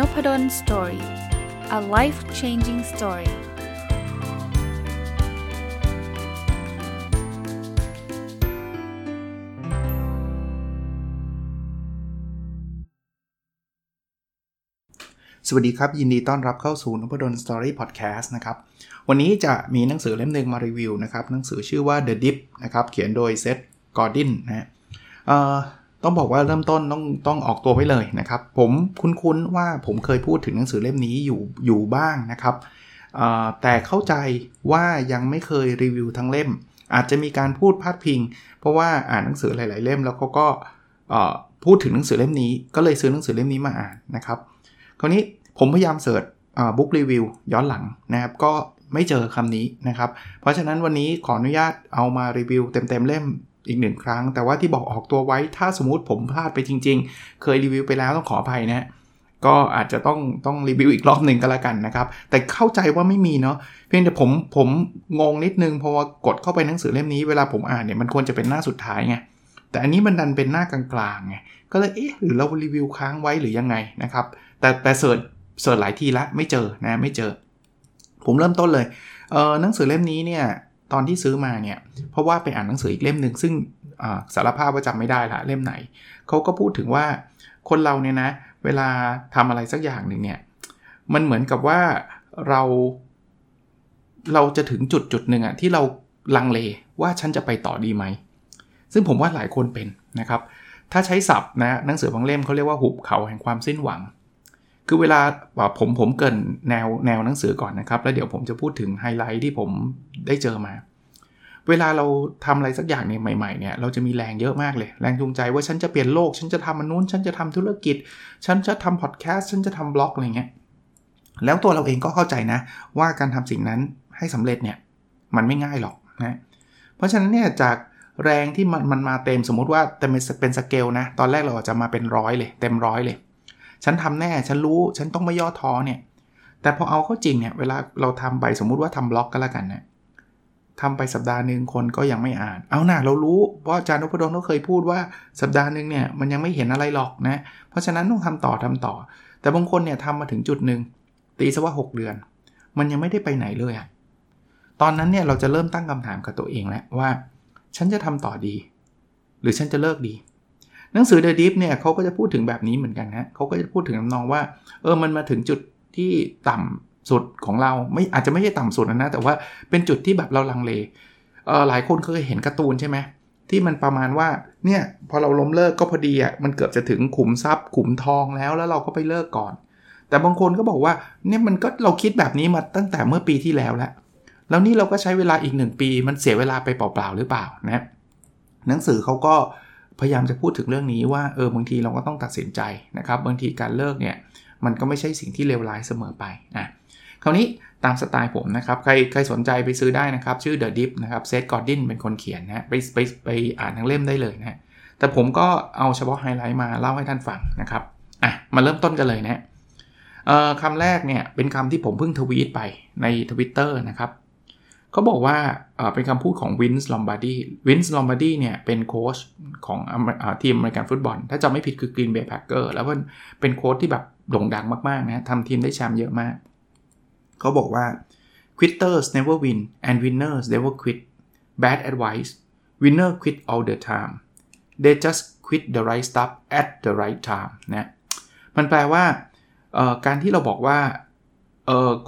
Nopadol story a life changing story สวัสดีครับ ยินดีต้อนรับเข้าสู่นพดล story พอดแคสต์นะครับ วันนี้จะมีหนังสือเล่มหนึ่งมารีวิวนะครับ หนังสือชื่อว่า The Dip นะครับ เขียนโดย Seth Godin นะ ต้องบอกว่าเริ่มต้นต้องต้องออกตัวไว้เลยนะครับ ผมคุ้นๆว่าผมเคยพูดถึงหนังสือเล่มนี้อยู่อยู่บ้างนะครับแต่เข้าใจว่ายังไม่เคยรีวิวทั้งเล่ม อาจจะมีการพูดพาดพิง เพราะว่าอ่านหนังสือหลายๆเล่มแล้วเขาก็พูดถึงหนังสือเล่มนี้ ก็เลยซื้อหนังสือเล่มนี้มาอ่านนะครับ คราวนี้ผมพยายามเสิร์ชบุ๊กรีวิวย้อนหลังนะครับก็ไม่เจอคำนี้นะครับ เพราะฉะนั้นวันนี้ขออนุญาตเอามารีวิวเต็มๆเล่ม อีกหนึ่งครั้ง แต่ว่าที่บอกออกตัวไว้ถ้าสมมติผมพลาดไปจริง ๆ เคยรีวิวไปแล้วต้องขออภัยนะก็อาจจะต้องต้องรีวิวอีกรอบหนึ่งก็แล้วกันนะครับ แต่เข้าใจว่าไม่มีเนาะเพียงแต่ผมผมงงนิดนึงเพราะว่ากดเข้าไปหนังสือเล่มนี้เวลาผมอ่านเนี่ยมันควรจะเป็นหน้าสุดท้ายไงแต่อันนี้มันดันเป็นหน้ากลางๆไงก็เลยเอ๊ะหรือเรารีวิวค้างไว้หรือยังไงนะครับ แต่แต่เสิร์ชเสิร์ชหลายทีละไม่เจอนะไม่เจอ ผมเริ่มต้นเลยเออหนังสือเล่มนี้เนี่ย ตอนที่ซื้อมาเนี่ย เพราะว่าไปอ่านหนังสืออีกเล่มหนึ่งซึ่งสารภาพว่าจำไม่ได้ละเล่มไหน เขาก็พูดถึงว่าคนเราเนี่ยนะ เวลาทำอะไรสักอย่างหนึ่งเนี่ย มันเหมือนกับว่าเราเราจะถึงจุดจุดหนึ่งอะที่เราลังเลว่าฉันจะไปต่อดีไหม ซึ่งผมว่าหลายคนเป็นนะครับ ถ้าใช้ศัพท์นะหนังสือบางเล่มเขาเรียกว่าหุบเขาแห่งความสิ้นหวัง คือเวลาผมผมเกริ่นแนวแนวหนังสือก่อนนะครับ แล้วเดี๋ยวผมจะพูดถึงไฮไลท์ที่ผมได้เจอมา เวลาเราทำอะไรสักอย่างเนี่ยใหม่ๆเนี่ยเราจะมีแรงเยอะมากเลย แรงจูงใจว่าฉันจะเปลี่ยนโลก ฉันจะทำมันนู้น ฉันจะทำธุรกิจ ฉันจะทำพอดแคสต์ฉันจะทำบล็อกอะไรเงี้ยแล้วตัวเราเองก็เข้าใจนะ ว่าการทำสิ่งนั้นให้สำเร็จเนี่ยมันไม่ง่ายหรอกนะเพราะฉะนั้นเนี่ยจากแรงที่มันมันมาเต็มสมมุติว่าแต่เป็นสเกลนะตอนแรกเราจะมาเป็นร้อยเลย เต็มร้อยเลย ฉันทำแน่ ฉันรู้ ฉันต้องไม่ย่อท้อเนี่ย แต่พอเอาเข้าจริงเนี่ย เวลาเราทำไปสมมุติว่าทำบล็อกก็แล้วกันนะทำไปสัปดาห์หนึ่งคนก็ยังไม่อ่าน เอาหน่าเรารู้ เพราะอาจารย์นพดลเขาเคยพูดว่าสัปดาห์หนึ่งเนี่ยมันยังไม่เห็นอะไรหรอกนะ เพราะฉะนั้นต้องทำต่อทำต่อ แต่บางคนเนี่ยทำมาถึงจุดหนึ่งตีซะว่า 6 เดือน มันยังไม่ได้ไปไหนเลยอะตอนนั้นเนี่ยเราจะเริ่มตั้งคำถามกับตัวเองแล้วว่า ฉันจะทำต่อดี หรือฉันจะเลิกดี นังสือ The Deep เนี่ยเขาก็จะพูดถึงแบบนี้เหมือนกันนะเขาก็จะพูดถึงนองว่า เออมันมาถึงจุดที่ต่ำสุดของเราไม่อาจจะไม่ใช่ต่ำสุดนะ แต่ว่าเป็นจุดที่แบบเราลังเลเออหลายคนเคยเห็นการ์ตูนใช่ไหมที่มันประมาณว่าเนี่ยพอเราล้มเลิกก็พอดีอะมันเกือบจะถึงขุมทรัพย์ ขุมทองแล้วแล้วเราก็ไปเลิกก่อน แต่บางคนก็บอกว่าเนี่ยมันก็เราคิดแบบนี้มาตั้งแต่เมื่อปีที่แล้วแล้วแล้วนี่เราก็ใช้เวลาอีกหนึ่งปี มันเสียเวลาไปเปล่าๆหรือเปล่านะหนังสือเขาก็ พยายามจะพูดถึงเรื่องนี้ว่าเออบางทีเราก็ต้องตัดสินใจนะครับ บางทีการเลิกเนี่ยมันก็ไม่ใช่สิ่งที่เลวร้ายเสมอไปนะคราวนี้ตามสไตล์ผมนะครับ ใครใครสนใจไปซื้อได้นะครับ ชื่อ The Dip นะครับเซธกอร์ดินเป็นคนเขียนนะไปไปไปอ่านทั้งเล่มได้เลยนะแต่ผมก็เอาเฉพาะไฮไลท์มาเล่าให้ท่านฟังนะครับอะมาเริ่มต้นกันเลยนะคำแรกเนี่ยเป็นคำที่ผมเพิ่งทวีตไปใน Twitter นะครับ เขาบอกว่าเป็นคำพูดของ Vince Lombardi Vince Lombardi เนี่ยเป็นโค้ชของทีมอเมริกันฟุตบอล ถ้าจำไม่ผิดคือ Green Bay Packers แล้วก็เป็นโค้ชที่แบบโด่งดังมากๆนะทำทีมได้แชมป์เยอะมาก เขาบอกว่า quitters never win and winners never quit bad advice winners quit all the time they just quit the right stuff at the right time นะมันแปลว่าการที่เราบอกว่า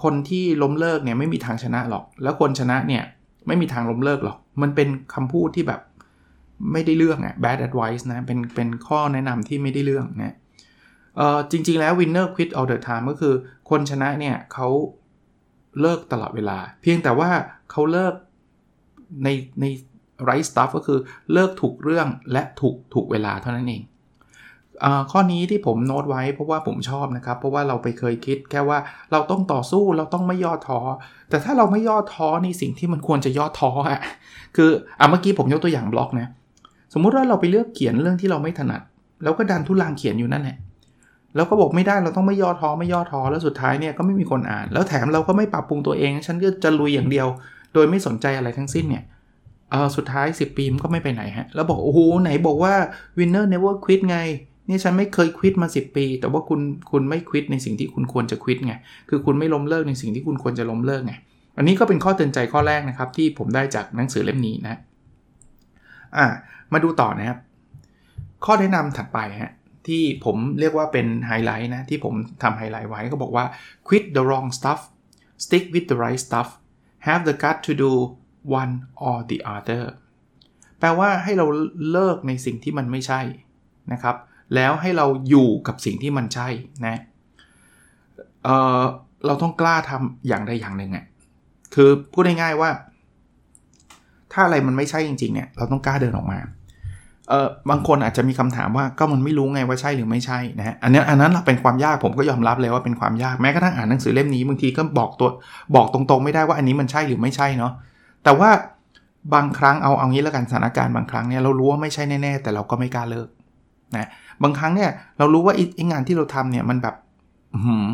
คนที่ล้มเลิกเนี่ยไม่มีทางชนะหรอก แล้วคนชนะเนี่ยไม่มีทางล้มเลิกหรอก มันเป็นคำพูดที่แบบไม่ได้เรื่องอะ bad advice นะ เป็นเป็นข้อแนะนำที่ไม่ได้เรื่องนะเออจริง ๆ แล้ว winner quit all the time ก็คือคนชนะเนี่ยเขาเลิกตลอดเวลา เพียงแต่ว่าเขาเลิกในใน right stuff ก็คือเลิกถูกเรื่องและถูกถูกเวลาเท่านั้นเอง ข้อนี้ที่ผมโน้ตไว้เพราะว่าผมชอบนะครับ เพราะว่าเราไปเคยคิดแค่ว่าเราต้องต่อสู้เราต้องไม่ย่อท้อ แต่ถ้าเราไม่ย่อท้อในสิ่งที่มันควรจะย่อท้ออะคืออะเมื่อกี้ผมยกตัวอย่างบล็อกนะสมมุติว่าเราไปเลือกเขียนเรื่องที่เราไม่ถนัด แล้วก็ดันทุลังเขียนอยู่นั่นแหละแล้วก็บอกไม่ได้เราต้องไม่ย่อท้อไม่ย่อท้อแล้วสุดท้ายเนี่ยก็ไม่มีคนอ่าน แล้วแถมเราก็ไม่ปรับปรุงตัวเอง ฉันก็จะลุยอย่างเดียว โดยไม่สนใจอะไรทั้งสิ้นเนี่ยเออสุดท้าย 10 ปีมันก็ไม่ไปไหนฮะแล้วบอกโอ้โหไหนบอกว่า winner never quit ไง นี่ฉันไม่เคย quit มา 10 ปี แต่ว่าคุณคุณไม่ quit ในสิ่งที่คุณควรจะควิดไงคือคุณไม่ล้มเลิกในสิ่งที่คุณควรจะล้มเลิกไงอันนี้ก็เป็นข้อเตือนใจข้อแรกนะครับ ที่ผมได้จากหนังสือเล่มนี้นะอ่ามาดูต่อนะครับ ข้อแนะนำถัดไปฮะที่ผมเรียกว่าเป็นไฮไลท์นะ ที่ผมทำไฮไลท์ไว้ก็บอกว่า quit the wrong stuff stick with the right stuff have the gut to do one or the other แปลว่าให้เราเลิกในสิ่งที่มันไม่ใช่นะครับ แล้วให้เราอยู่กับสิ่งที่มันใช่นะเเราต้องกล้าทำอย่างใดอย่างหนึ่งอะ่ะคือพูดง่ายๆว่า ถ้าอะไรมันไม่ใช่จริงๆเนี่ยเราต้องกล้าเดินออกมาเออบางคนอาจจะมีคำถามว่าก็มันไม่รู้ไงว่าใช่หรือไม่ใช่นะฮะอันนี้อันนั้นเป็นความยากผมก็ยอมรับเลยว่าเป็นความยากแม้กระทั่งอ่านหนังสือเล่มนี้บางทีก็บอกตัวบอกตรงๆ ไม่ได้ว่าอันนี้มันใช่หรือไม่ใช่เนาะแต่ว่าบางครั้งเอาเอางี้แล้วกันสถานการณ์บางครั้งเนี่ยเรารู้ว่าไม่ใช่แน่ๆแต่เราก็ไม่กล้าเลิก นะบางครั้งเนี่ยเรารู้ว่าไอ้งานที่เราทำเนี่ยมันแบบหืม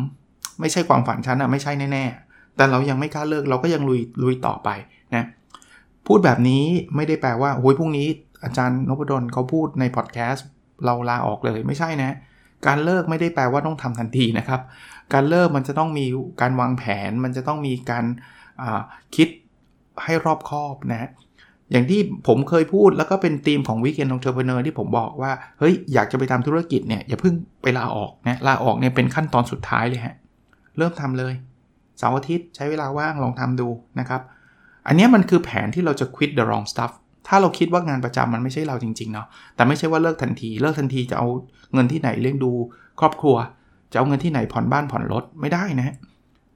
ไม่ใช่ความฝันฉันอะไม่ใช่แน่ๆ แต่เรายังไม่กล้าเลิกเราก็ยังลุยลุยต่อไปนะพูดแบบนี้ไม่ได้แปลว่าโอ้ยพรุ่งนี้อาจารย์นพดลเขาพูดในพอดแคสต์เราลาออกเลยไม่ใช่นะ การเลิกไม่ได้แปลว่าต้องทำทันทีนะครับ การเลิกมันจะต้องมีการวางแผน มันจะต้องมีการคิดให้รอบคอบนะ อย่างที่ผมเคยพูดแล้วก็เป็นธีมของ Weekend Entrepreneur ที่ผมบอกว่า เฮ้ย อยากจะไปทำธุรกิจเนี่ย อย่าเพิ่งไปลาออกนะลาออกเนี่ยเป็นขั้นตอนสุดท้ายเลยฮะ เริ่มทำเลยเสาร์อาทิตย์ใช้เวลาว่างลองทำดูนะครับ อันนี้มันคือแผนที่เราจะ quit the wrong stuff ถ้าเราคิดว่างานประจำมันไม่ใช่เราจริงๆเนาะแต่ไม่ใช่ว่าเลิกทันทีเลิกทันทีจะเอาเงินที่ไหนเลี้ยงดู ครอบครัว จะเอาเงินที่ไหนผ่อนบ้านผ่อนรถไม่ได้นะ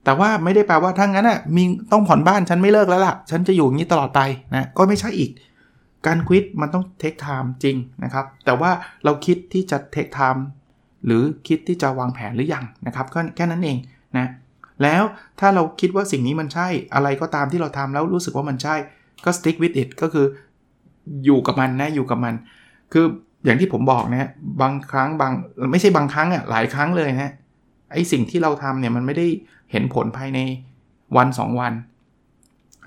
แต่ว่าไม่ได้แปลว่าถ้างั้นอะมีต้องผ่อนบ้านฉันไม่เลิกแล้วล่ะ ฉันจะอยู่อย่างนี้ตลอดไปนะก็ไม่ใช่อีก การ quit มันต้อง take time จริงนะครับ แต่ว่าเราคิดที่จะ take time หรือคิดที่จะวางแผนหรือยังนะครับก็แค่นั้นเองนะแล้วถ้าเราคิดว่าสิ่งนี้มันใช่อะไรก็ตามที่เราทำแล้วรู้สึกว่ามันใช่ก็ stick with it ก็คืออยู่กับมันนะอยู่กับมัน คืออย่างที่ผมบอกนะบางครั้งบางไม่ใช่บางครั้งอะหลายครั้งเลยนะ ไอสิ่งที่เราทำเนี่ยมันไม่ได้เห็นผลภายในวัน 2 วัน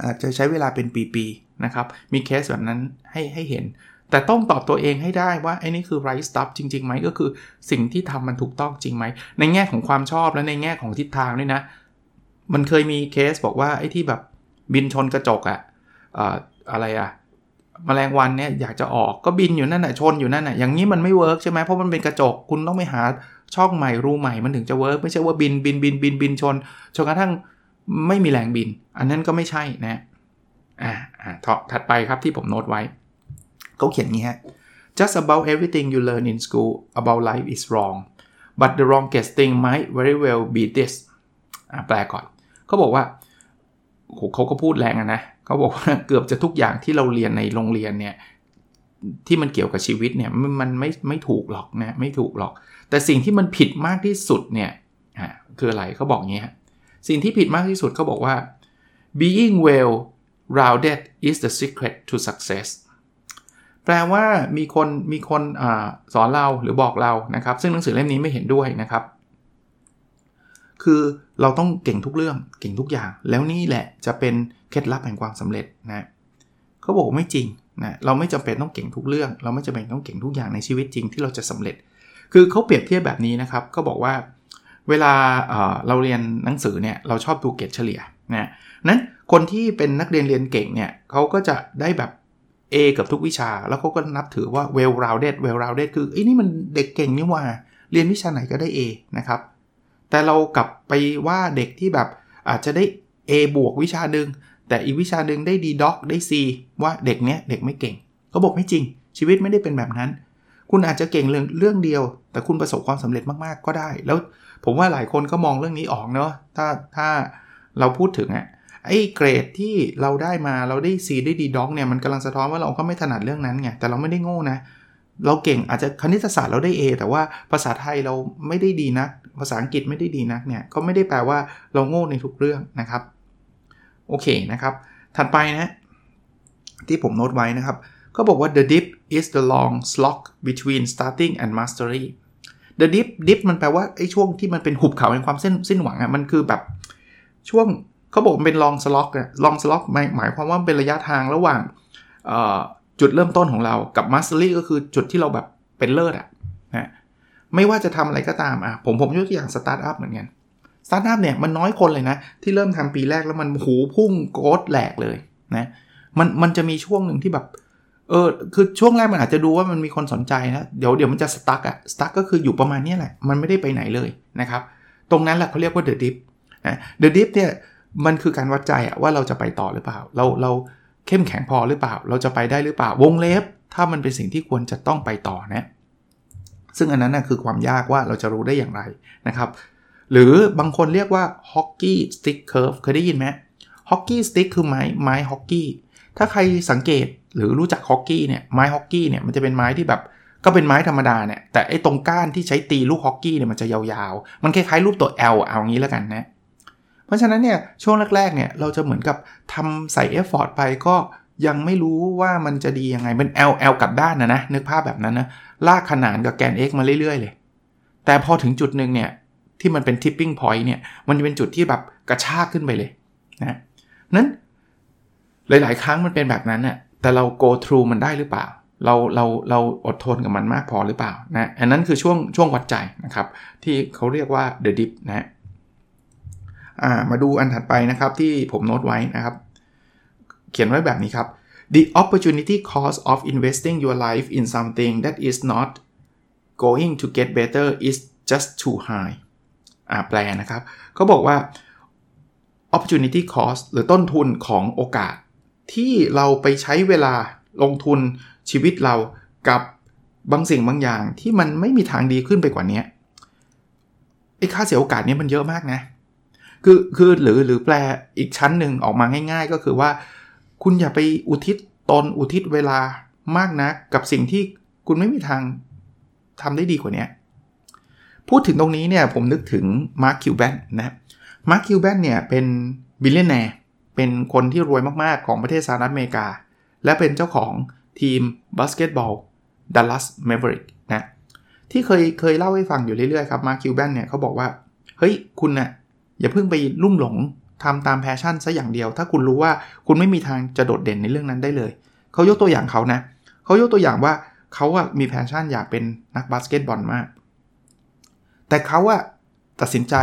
อาจจะใช้เวลาเป็นปีๆนะครับ มีเคสแบบนั้นให้ให้เห็น แต่ต้องตอบตัวเองให้ได้ว่าไอ้นี่คือ right stuff จริงๆไหมก็คือสิ่งที่ทำมันถูกต้องจริงไหม ในแง่ของความชอบและในแง่ของทิศทางด้วยนะ มันเคยมีเคสบอกว่าไอ้ที่แบบบินชนกระจกอะอะอะไรอะ แมลงวันเนี่ยอยากจะออกก็บินอยู่นั่นแหะชนอยู่นั่นแหะอย่างนี้มันไม่ work ใช่ไหมเพราะมันเป็นกระจกคุณต้องไปหาช่องใหม่รูใหม่มันถึงจะ work ไม่ใช่ว่าบินบินบินบินบินชนจนกระทั่งไม่มีแรงบิน อันนั้นก็ไม่ใช่นะอ่าอ่าถัดไปครับที่ผมโน้ตไว้เขาเขียนงี้ฮะ just about everything you learn in school about life is wrong but the wrongest thing might very well be this อ่าแปลก่อนเขาบอกว่าเขาก็พูดแรงนะ เขาบอกว่าเกือบจะทุกอย่างที่เราเรียนในโรงเรียนเนี่ยที่มันเกี่ยวกับชีวิตเนี่ยมันไม่ไม่ถูกหรอกนะไม่ถูกหรอก แต่สิ่งที่มันผิดมากที่สุดเนี่ยคืออะไรเขาบอกงี้ฮะสิ่งที่ผิดมากที่สุดเขาบอกว่า being well rounded is the secret to success แปลว่ามีคนมีคนอสอนเราหรือบอกเรานะครับ ซึ่งหนังสือเล่มนี้ไม่เห็นด้วยนะครับ คือเราต้องเก่งทุกเรื่องเก่งทุกอย่าง แล้วนี่แหละจะเป็นเคล็ดลับแห่งความสำเร็จนะเขาบอกไม่จริงนะเราไม่จำเป็นต้องเก่งทุกเรื่อง เราไม่จำเป็นต้องเก่งทุกอย่างในชีวิตจริงที่เราจะสำเร็จ คือเขาเปรียบเทียบแบบนี้นะครับก็บอกว่าเวลาเเราเรียนหนังสือเนี่ยเราชอบดูเกรดเฉลี่ยนะนั้นคนที่เป็นนักเรียนเรียนเก่งเนี่ยเขาก็จะได้แบบ A กับทุกวิชา แล้วเขาก็นับถือว่า well rounded well rounded คือไอ้นี่มันเด็กเก่งนี่ว่า เรียนวิชาไหนก็ได้ A นะครับ แต่เรากลับไปว่าเด็กที่แบบอาจจะได้ A บวกวิชาหนึ่งแต่อีกวิชาหนึ่งได้ D ด็อกได้ C ว่าเด็กเนี้ยเด็กไม่เก่งเขาบอกไม่จริง ชีวิตไม่ได้เป็นแบบนั้น คุณอาจจะเก่งเรื่องเรื่องเดียว แต่คุณประสบความสำเร็จมากๆก็ได้ แล้วผมว่าหลายคนก็มองเรื่องนี้ออกเนาะถ้าถ้าเราพูดถึงอะไอ้เกรดที่เราได้มาเราได้ C ได้ D ด็อกเนี่ยมันกำลังสะท้อนว่าเราก็ไม่ถนัดเรื่องนั้นไงแต่เราไม่ได้โง่นะเราเก่งอาจจะคณิตศาสตร์เราได้ A แต่ว่าภาษาไทยเราไม่ได้ดีนัก ภาษาอังกฤษไม่ได้ดีนักเนี่ยก็ไม่ได้แปลว่าเราโง่ในทุกเรื่องนะครับ โอเคนะครับ ถัดไปนะที่ผมโน้ตไว้นะครับ ก็บอกว่า the dip is the long slog between starting and mastery the dip dip มันแปลว่าไอ้ช่วงที่มันเป็นหุบเขาแห่งความสิ้นสิ้นหวังอะ่ะมันคือแบบช่วงเขาบอกมันเป็น long slog อะ long slog หมายหมายความว่าเป็นระยะทางระหว่างจุดเริ่มต้นของเรากับ mastery ก็คือจุดที่เราแบบเป็นเลิศอะนะ ไม่ว่าจะทำอะไรก็ตามอะผมผมยกตัวอย่างสตาร์ทอัพเหมือนกันสตาร์ทอัพเนี่ยมันน้อยคนเลยนะ ที่เริ่มทำปีแรกแล้วมันหูยพุ่ง growth แหลกเลยนะมันมันจะมีช่วงหนึ่งที่แบบเออคือช่วงแรกมันอาจจะดูว่ามันมีคนสนใจนะเดี๋ยวเดี๋ยวมันจะ stuck อะ stuck ก็คืออยู่ประมาณนี้แหละ มันไม่ได้ไปไหนเลยนะครับ ตรงนั้นแหละเขาเรียกว่า the dip นะ the dip เนี่ยมันคือการวัดใจอะว่าเราจะไปต่อหรือเปล่า เราเราเข้มแข็งพอหรือเปล่า เราจะไปได้หรือเปล่า วงเล็บ ถ้ามันเป็นสิ่งที่ควรจะต้องไปต่อนะ ซึ่งอันนั้นนะคือความยากว่าเราจะรู้ได้อย่างไรนะครับ หรือบางคนเรียกว่า hockey stick curve เคยได้ยินไหม hockey stick คือไม้ไม้ฮอกกี้ถ้าใครสังเกตหรือรู้จักฮอกกี้เนี่ยไม้ฮอกกี้เนี่ยมันจะเป็นไม้ที่แบบก็เป็นไม้ธรรมดาเนี่ยแต่ไอ้ตรงก้านที่ใช้ตีลูกฮอกกี้เนี่ยมันจะยาวๆ มันคล้ายๆรูปตัว L เอางี้แล้วกันนะ เพราะฉะนั้นเนี่ยช่วงแรกๆเนี่ยเราจะเหมือนกับทำใส่เอฟฟอร์ตไปก็ ยังไม่รู้ว่ามันจะดียังไงเป็น L L กลับด้านนะนะนึกภาพแบบนั้นนะลากขนานกับแกน x มาเรื่อยๆเลย แต่พอถึงจุดหนึ่งเนี่ยที่มันเป็น tipping point เนี่ยมันจะเป็นจุดที่แบบกระชากขึ้นไปเลยนะนั้นหลาย ๆ ครั้งมันเป็นแบบนั้นน่ะแต่เรา go through มันได้หรือเปล่า เราเราเราอดทนกับมันมากพอหรือเปล่านะอันนั้นคือช่วงช่วงวัดใจนะครับ ที่เขาเรียกว่า the dip นะมาดูอันถัดไปนะครับที่ผมโน้ตไว้นะครับ ขียนไว้แบบนี้ครับ the opportunity cost of investing your life in something that is not going to get better is just too high อ่าแปลนะครับเขาบอกว่า opportunity cost หรือต้นทุนของโอกาส ที่เราไปใช้เวลาลงทุนชีวิตเรากับบางสิ่งบางอย่างที่มันไม่มีทางดีขึ้นไปกว่านี้ไอ้ค่าเสียโอกาสนี้มันเยอะมากนะ คือคือหรือหรือแปลอีกชั้นหนึ่งออกมาง่าย ๆ ก็คือว่า คุณอย่าไปอุทิศตนอุทิศเวลามากนะกับสิ่งที่คุณไม่มีทางทำได้ดีกว่านี้พูดถึงตรงนี้เนี่ยผมนึกถึง Mark Cuban นะ Mark Cuban เนี่ยเป็น billionaireเป็นคนที่รวยมากๆของประเทศสหรัฐอเมริกา และเป็นเจ้าของทีมบาสเกตบอล Dallas Mavericks นะที่เคยเคยเล่าให้ฟังอยู่เรื่อยๆครับ Mark Cuban เนี่ยเขาบอกว่า เฮ้ย คุณน่ะอย่าเพิ่งไปลุ่มหลง ทำตาม passion ซะอย่างเดียว ถ้าคุณรู้ว่าคุณไม่มีทางจะโดดเด่นในเรื่องนั้นได้เลยเขายกตัวอย่างเขานะเขายกตัวอย่างว่าเขาอะมี passion อยากเป็นนักบาสเกตบอลมาก แต่เขาอะตัดสินใจ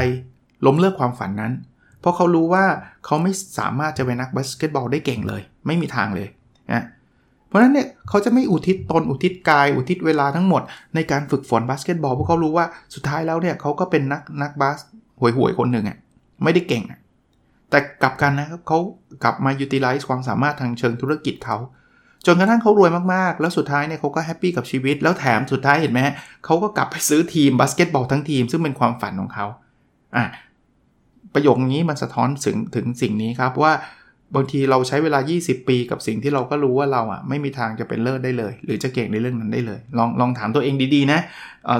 ล้มเลิกความฝันนั้น เพราะเขารู้ว่าเขาไม่สามารถจะเป็นนักบาสเกตบอลได้เก่งเลย ไม่มีทางเลยนะเพราะฉะนั้นเนี่ยเขาจะไม่อุทิศตนอุทิศกาย อุทิศเวลาทั้งหมดในการฝึกฝนบาสเกตบอลเพราะเขารู้ว่าสุดท้ายแล้วเนี่ยเขาก็เป็นนักนักบาสห่วยๆคนหนึ่งอะ่ะไม่ได้เก่งอะ่ะ แต่กลับกันนะครับเขากลับมา utilize ความสามารถทางเชิงธุรกิจเขาจนกระทั่งเขารวยมากๆ แล้วสุดท้ายเนี่ยเขาก็ happy กับชีวิต แล้วแถมสุดท้ายเห็นไหมเขาก็กลับไปซื้อทีมบาสเกตบอลทั้งทีม ซึ่งเป็นความฝันของเขาอะประโยคนี้มันสะท้อนถึงถึงสิ่งนี้ครับว่าบางทีเราใช้เวลา 20 ปีกับสิ่งที่เราก็รู้ว่าเราอะไม่มีทางจะเป็นเลิศได้เลย หรือจะเก่งในเรื่องนั้นได้เลย ลองลองถามตัวเองดีๆนะ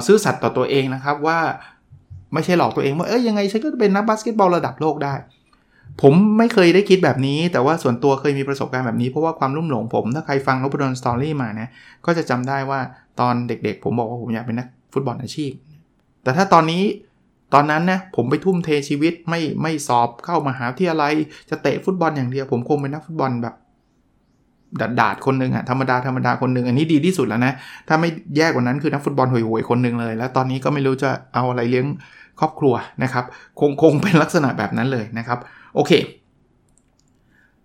ซื่อสัตย์ต่อตัวเองนะครับว่า ไม่ใช่หลอกตัวเองว่าเอ้ยยังไงฉันก็เป็นนักบาสเกตบอลระดับโลกได้ ผมไม่เคยได้คิดแบบนี้ แต่ว่าส่วนตัวเคยมีประสบการณ์แบบนี้ เพราะว่าความลุ่มหลงผม ถ้าใครฟังนพดล story มานะก็จะจำได้ว่าตอนเด็กๆ ผมบอกว่าผมอยากเป็นนักฟุตบอลอาชีพ แต่ถ้าตอนนี้ตอนนั้นนะผมไปทุ่มเทชีวิตไม่ไม่สอบเข้ามาหาที่อะไรจะเตะฟุตบอลอย่างเดียว ผมคงเป็นนักฟุตบอลแบบดาดดาดคนหนึ่งอะธรรมดาธรรมดาคนหนึ่งอันนี้ดีที่สุดแล้วนะ ถ้าไม่แย่กว่านั้นคือนักฟุตบอลห่วยๆคนหนึ่งเลย แล้วตอนนี้ก็ไม่รู้จะเอาอะไรเลี้ยงครอบครัวนะครับ คงคงเป็นลักษณะแบบนั้นเลยนะครับ โอเค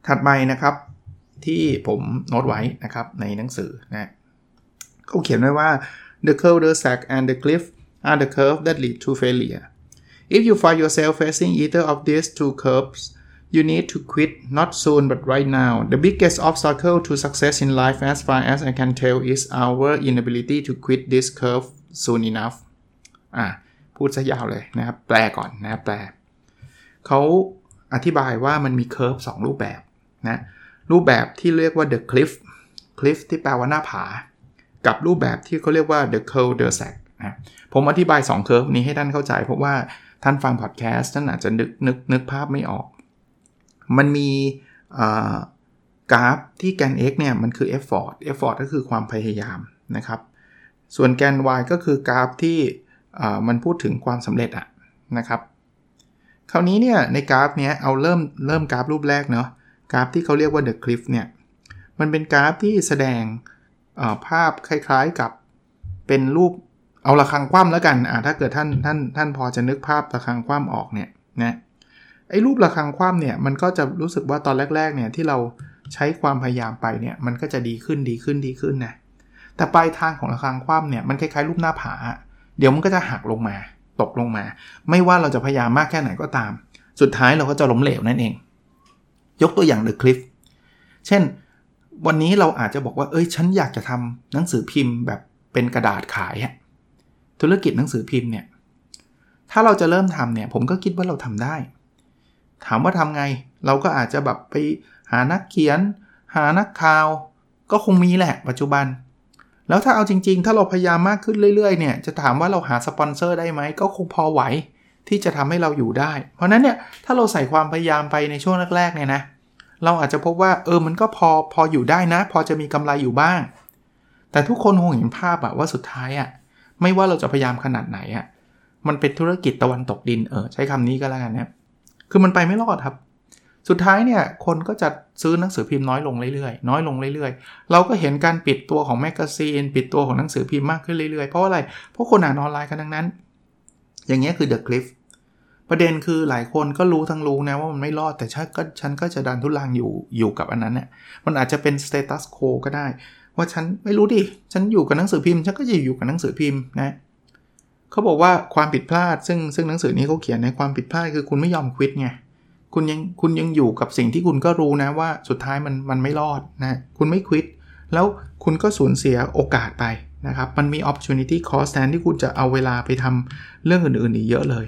ถัดไปนะครับ ที่ผมโน้ตไว้นะครับ ในหนังสือนะเขาเขียนไว้ว่า the curve the sack and the cliff are the curve that lead to failure if you find yourself facing either of these two curves you need to quit not soon but right now the biggest obstacle to success in life as far as I can tell is our inability to quit this curve soon enough อ่าพูดซะยาวเลยนะครับ แปลก่อนนะแปลเขา อธิบายว่ามันมีเคอร์ฟสรูปแบบนะรูปแบบที่เรียกว่า the cliff cliff ที่แปลว่าหน้าผา กับรูปแบบที่เขาเรียกว่า the curve the sack นะผมอธิบาย2เคอร์ฟนี้ให้ท่านเข้าใจ เพราะว่าท่านฟังพอดแคสต์ท่านอาจจะนึกนึกนึกภาพไม่ออก มันมีกราฟที่แกน x เนี่ยมันคือ effort effort ก็คือความพยายามนะครับ ส่วนแกน y ก็คือกราฟที่มันพูดถึงความสำเร็จอะนะครับ คราวนี้เนี่ยในกราฟเนี้ยเอาเริ่มเริ่มกราฟรูปแรกเนาะกราฟที่เขาเรียกว่า the cliff เนี่ยมันเป็นกราฟที่แสดงภาพคล้ายๆกับเป็นรูปเอาระฆังคว่ำแล้วกันอ่าถ้าเกิดท่านท่านท่านพอจะนึกภาพระฆังคว่ำออกเนี่ยนะไอ้รูประฆังคว่ำเนี่ยมันก็จะรู้สึกว่าตอนแรกๆเนี่ยที่เราใช้ความพยายามไปเนี่ยมันก็จะดีขึ้นดีขึ้นดีขึ้นนะแต่ปลายทางของระฆังคว่ำเนี่ยมันคล้ายๆรูปหน้าผา เดี๋ยวมันก็จะหักลงมา ตกลงมา ไม่ว่าเราจะพยายามมากแค่ไหนก็ตาม สุดท้ายเราก็จะล้มเหลวนั่นเอง ยกตัวอย่าง The Cliff เช่น วันนี้เราอาจจะบอกว่า เอ้ย ฉันอยากจะทำหนังสือพิมพ์แบบเป็นกระดาษขายอะธุรกิจหนังสือพิมพ์เนี่ย ถ้าเราจะเริ่มทำเนี่ย ผมก็คิดว่าเราทำได้ ถามว่าทำไง เราก็อาจจะแบบไปหานักเขียน หานักข่าว ก็คงมีแหละ ปัจจุบัน แล้วถ้าเอาจริง ๆ ถ้าเราพยายามมากขึ้นเรื่อยๆเนี่ยจะถามว่าเราหาสปอนเซอร์ได้ไหมก็คงพอไหวที่จะทำให้เราอยู่ได้ เพราะนั้นเนี่ยถ้าเราใส่ความพยายามไปในช่วงแรกๆเนี่ยนะเราอาจจะพบว่าเออมันก็พอพออยู่ได้นะ พอจะมีกำไรอยู่บ้าง แต่ทุกคนคงเห็นภาพอะว่าสุดท้ายอะไม่ว่าเราจะพยายามขนาดไหนอะมันเป็นธุรกิจตะวันตกดินเออใช้คำนี้ก็แล้วกันนะคือมันไปไม่รอดครับ สุดท้ายเนี่ยคนก็จะซื้อหนังสือพิมพ์น้อยลงเรื่อยๆ น้อยลงเรื่อยๆ เราก็เห็นการปิดตัวของแมกกาซีน ปิดตัวของหนังสือพิมพ์มากขึ้นเรื่อยๆ เพราะอะไร เพราะคนอ่านออนไลน์กันทั้งนั้น อย่างเงี้ยคือ The Cliff ประเด็นคือหลายคนก็รู้ทั้งรู้นะว่ามันไม่รอดแต่ฉันก็ฉันก็จะดันทุรังอยู่อยู่กับอันนั้นเนี่ยมันอาจจะเป็น status quo ก็ได้ ว่าฉันไม่รู้ดิ ฉันอยู่กับหนังสือพิมพ์ ฉันก็จะอยู่กับหนังสือพิมพ์นะเขาบอกว่าความผิดพลาดซึ่งซึ่งหนังสือนี้เขาเขียนในความผิดพลาดคือคุณไม่ยอม quit ไง คุณยังคุณยังอยู่กับสิ่งที่คุณก็รู้นะว่าสุดท้ายมันมันไม่รอดนะคุณไม่ควิดแล้วคุณก็สูญเสียโอกาสไปนะครับ มันมี opportunity cost แทนที่คุณจะเอาเวลาไปทำเรื่องอื่นๆอีกเยอะเลย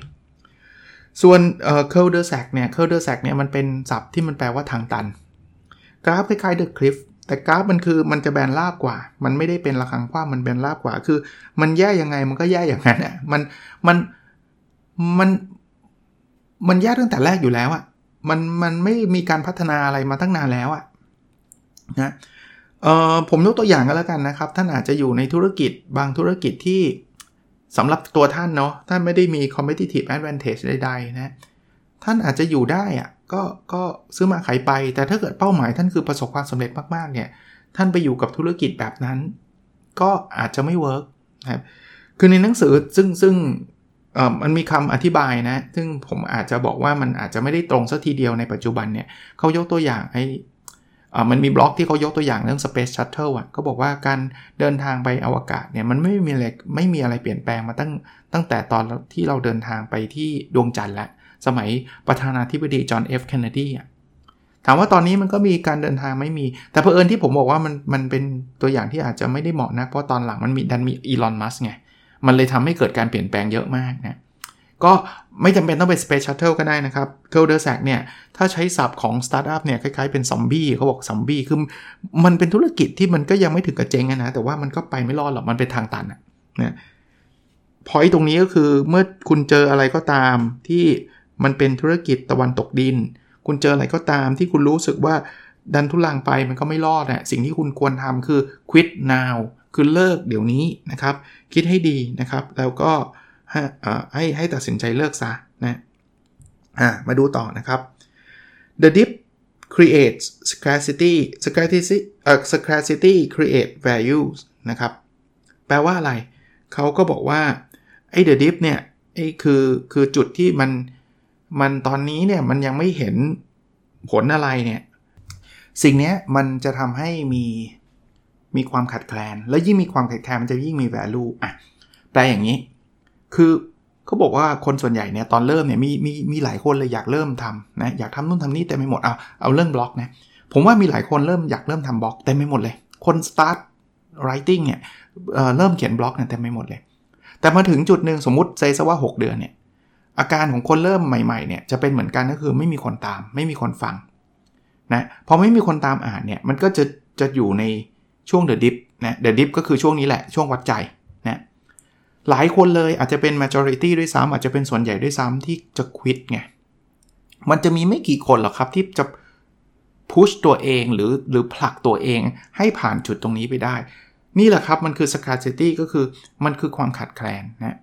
ส่วนเอ่อ c u l d e r sack เนี่ย c u l d e r sack เนี่ยมันเป็นศัพท์ที่มันแปลว่าทางตัน กราฟคล้ายๆ the cliff แต่กราฟมันคือมันจะแบนราบกว่า มันไม่ได้เป็นระฆังคว้ามันแบนราบกว่า คือ มันแย่ยังไงมันก็แย่อย่างนั้นอะ มัน มัน มัน มันแย่ตั้งแต่แรกอยู่แล้วอะ มันมันไม่มีการพัฒนาอะไรมาตั้งนานแล้วอะนะเอ่อผมยกตัวอย่างก็แล้วกันนะครับ ท่านอาจจะอยู่ในธุรกิจบางธุรกิจที่สำหรับตัวท่านเนาะท่านไม่ได้มี competitive advantage ใดๆนะท่านอาจจะอยู่ได้อะก็ก็ซื้อมาขายไป แต่ถ้าเกิดเป้าหมายท่านคือประสบความสำเร็จมากๆเนี่ยท่านไปอยู่กับธุรกิจแบบนั้น ก็อาจจะไม่ work นะครับคือในหนังสือซึ่งซึ่ง มันมีคำอธิบายนะ ซึ่งผมอาจจะบอกว่ามันอาจจะไม่ได้ตรงสักทีเดียวในปัจจุบันเนี่ยเขายกตัวอย่างไอ้มันมีบล็อกที่เขายกตัวอย่างเรื่อง Space Shuttle อะเขาบอกว่าการเดินทางไปอวกาศเนี่ยมันไม่มีอะไรไม่มีอะไรเปลี่ยนแปลงมาตั้งตั้งแต่ตอนที่เราเดินทางไปที่ดวงจันทร์แล้วสมัยประธานาธิบดีจอห์นเอฟเคนเนดีอะถามว่าตอนนี้มันก็มีการเดินทางไม่มี แต่เพอเอิญที่ผมบอกว่ามันมันเป็นตัวอย่างที่อาจจะไม่ได้เหมาะนะเพราะตอนหลังมันมีดันมีอีลอนมัสไง มันเลยทำให้เกิดการเปลี่ยนแปลงเยอะมากนะก็ไม่จำเป็นต้องเป็น Space Shuttle ก็ได้นะครับ c u l d e r s a c เนี่ย ถ้าใช้ศัพท์ของ Startup เนี่ย คล้ายๆเป็นซอมบี้เขาบอกซอมบี้คือมันเป็นธุรกิจที่มันก็ยังไม่ถึงกับเจ๊งนะ แต่ว่ามันก็ไปไม่รอดหรอก มันเป็นทางตันนะนะพอยตรงนี้ก็คือเมื่อคุณเจออะไรก็ตามที่มันเป็นธุรกิจตะวันตกดิน คุณเจออะไรก็ตามที่คุณรู้สึกว่าดันทุลังไปมันก็ไม่รอดอะสิ่งที่คุณควรทำคือ quit now คือเลิกเดี๋ยวนี้นะครับ คิดให้ดีนะครับ แล้วก็ให้ให้ให้ตัดสินใจเลิกซะนะอ่ามาดูต่อนะครับ the dip creates scarcity scarcity เอ่อ scarcity create values นะครับ แปลว่าอะไร เขาก็บอกว่า ไอ้ the dip เนี่ย ไอ้คือ คือจุดที่มัน มันตอนนี้เนี่ย มันยังไม่เห็นผลอะไรเนี่ย สิ่งนี้มันจะทำให้มี มีความขัดแคลน แล้วยิ่งมีความขัดแคลนมันจะยิ่งมี value อะแปลอย่างนี้ คือเขาบอกว่าคนส่วนใหญ่เนี่ยตอนเริ่มเนี่ยมีมีมีหลายคนเลยอยากเริ่มทำนะอยากทำนู่นทำนี่แต่ไม่หมดเอาเอาเรื่องบล็อกนะผมว่ามีหลายคนเริ่มอยากเริ่มทำบล็อกแต่ไม่หมดเลย คน start writing เนี่ยเเริ่มเขียนบล็อกเนี่ยแต่ไม่หมดเลย แต่มาถึงจุดหนึ่งสมมติเซซะว่า 6 เดือนเนี่ยอาการของคนเริ่มใหม่ๆเนี่ยจะเป็นเหมือนกันก็คือไม่มีคนตาม ไม่มีคนฟังนะพอไม่มีคนตามอ่านเนี่ยมันก็จะจะอยู่ใน ช่วงเดอะดิฟนะเดอะดิฟก็คือช่วงนี้แหละช่วงวัดใจนะหลายคนเลยอาจจะเป็น majority ด้วยซ้ำอาจจะเป็นส่วนใหญ่ด้วยซ้ำที่จะควิดไงมันจะมีไม่กี่คนหรอกครับที่จะpush ตัวเองหรือหรือผลักตัวเองให้ผ่านจุดตรงนี้ไปได้ นี่แหละครับมันคือ scarcity ก็คือมันคือความขาดแคลนนะ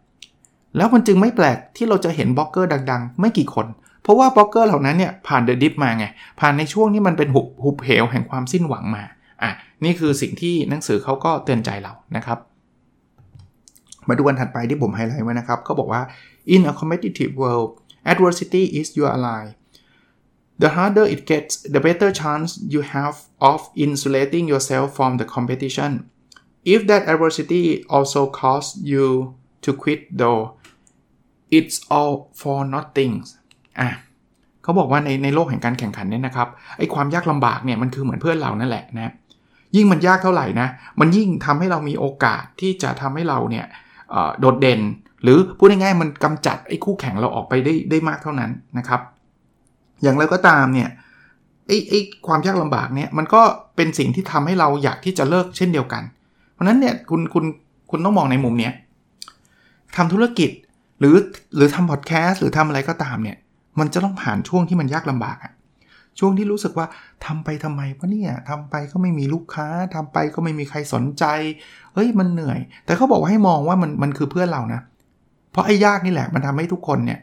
แล้วมันจึงไม่แปลกที่เราจะเห็นบล็อกเกอร์ดัง ๆ ไม่กี่คน เพราะว่าบล็อกเกอร์เหล่านั้นเนี่ยผ่าน The Dip มาไง ผ่านในช่วงที่มันเป็นหุบหุบเหวแห่งความสิ้นหวังมาอะ นี่คือสิ่งที่หนังสือเขาก็เตือนใจเรานะครับ มาดูกันถัดไปที่ผมไฮไลท์ไว้นะครับเขาบอกว่า in a competitive world adversity is your ally the harder it gets the better chance you have of insulating yourself from the competition if that adversity also causes you to quit though it's all for nothing อะเขาบอกว่าในในโลกแห่งการแข่งขันเนี่ยนะครับไอความยากลำบากเนี่ยมันคือเหมือนเพื่อนเรานั่นแหละนะ ยิ่งมันยากเท่าไหร่นะ มันยิ่งทำให้เรามีโอกาสที่จะทำให้เราเนี่ยโดดเด่น หรือพูดง่ายๆมันกำจัดไอ้คู่แข่งเราออกไปได้ได้มากเท่านั้นนะครับ อย่างไรก็ตามเนี่ยไอ้ไอ้ความยากลำบากเนี่ยมันก็เป็นสิ่งที่ทำให้เราอยากที่จะเลิกเช่นเดียวกัน เพราะนั้นเนี่ยคุณคุณคุณต้องมองในมุมเนี้ยทำธุรกิจหรือหรือทำพอดแคสต์หรือทำอะไรก็ตามเนี่ยมันจะต้องผ่านช่วงที่มันยากลำบากอะ ช่วงที่รู้สึกว่าทำไปทำไมวะเนี่ยทำไปก็ไม่มีลูกค้าทำไปก็ไม่มีใครสนใจ เฮ้ยมันเหนื่อย แต่เขาบอกว่าให้มองว่ามันมันคือเพื่อนเรานะ เพราะไอ้ยากนี่แหละมันทำให้ทุกคนเนี่ย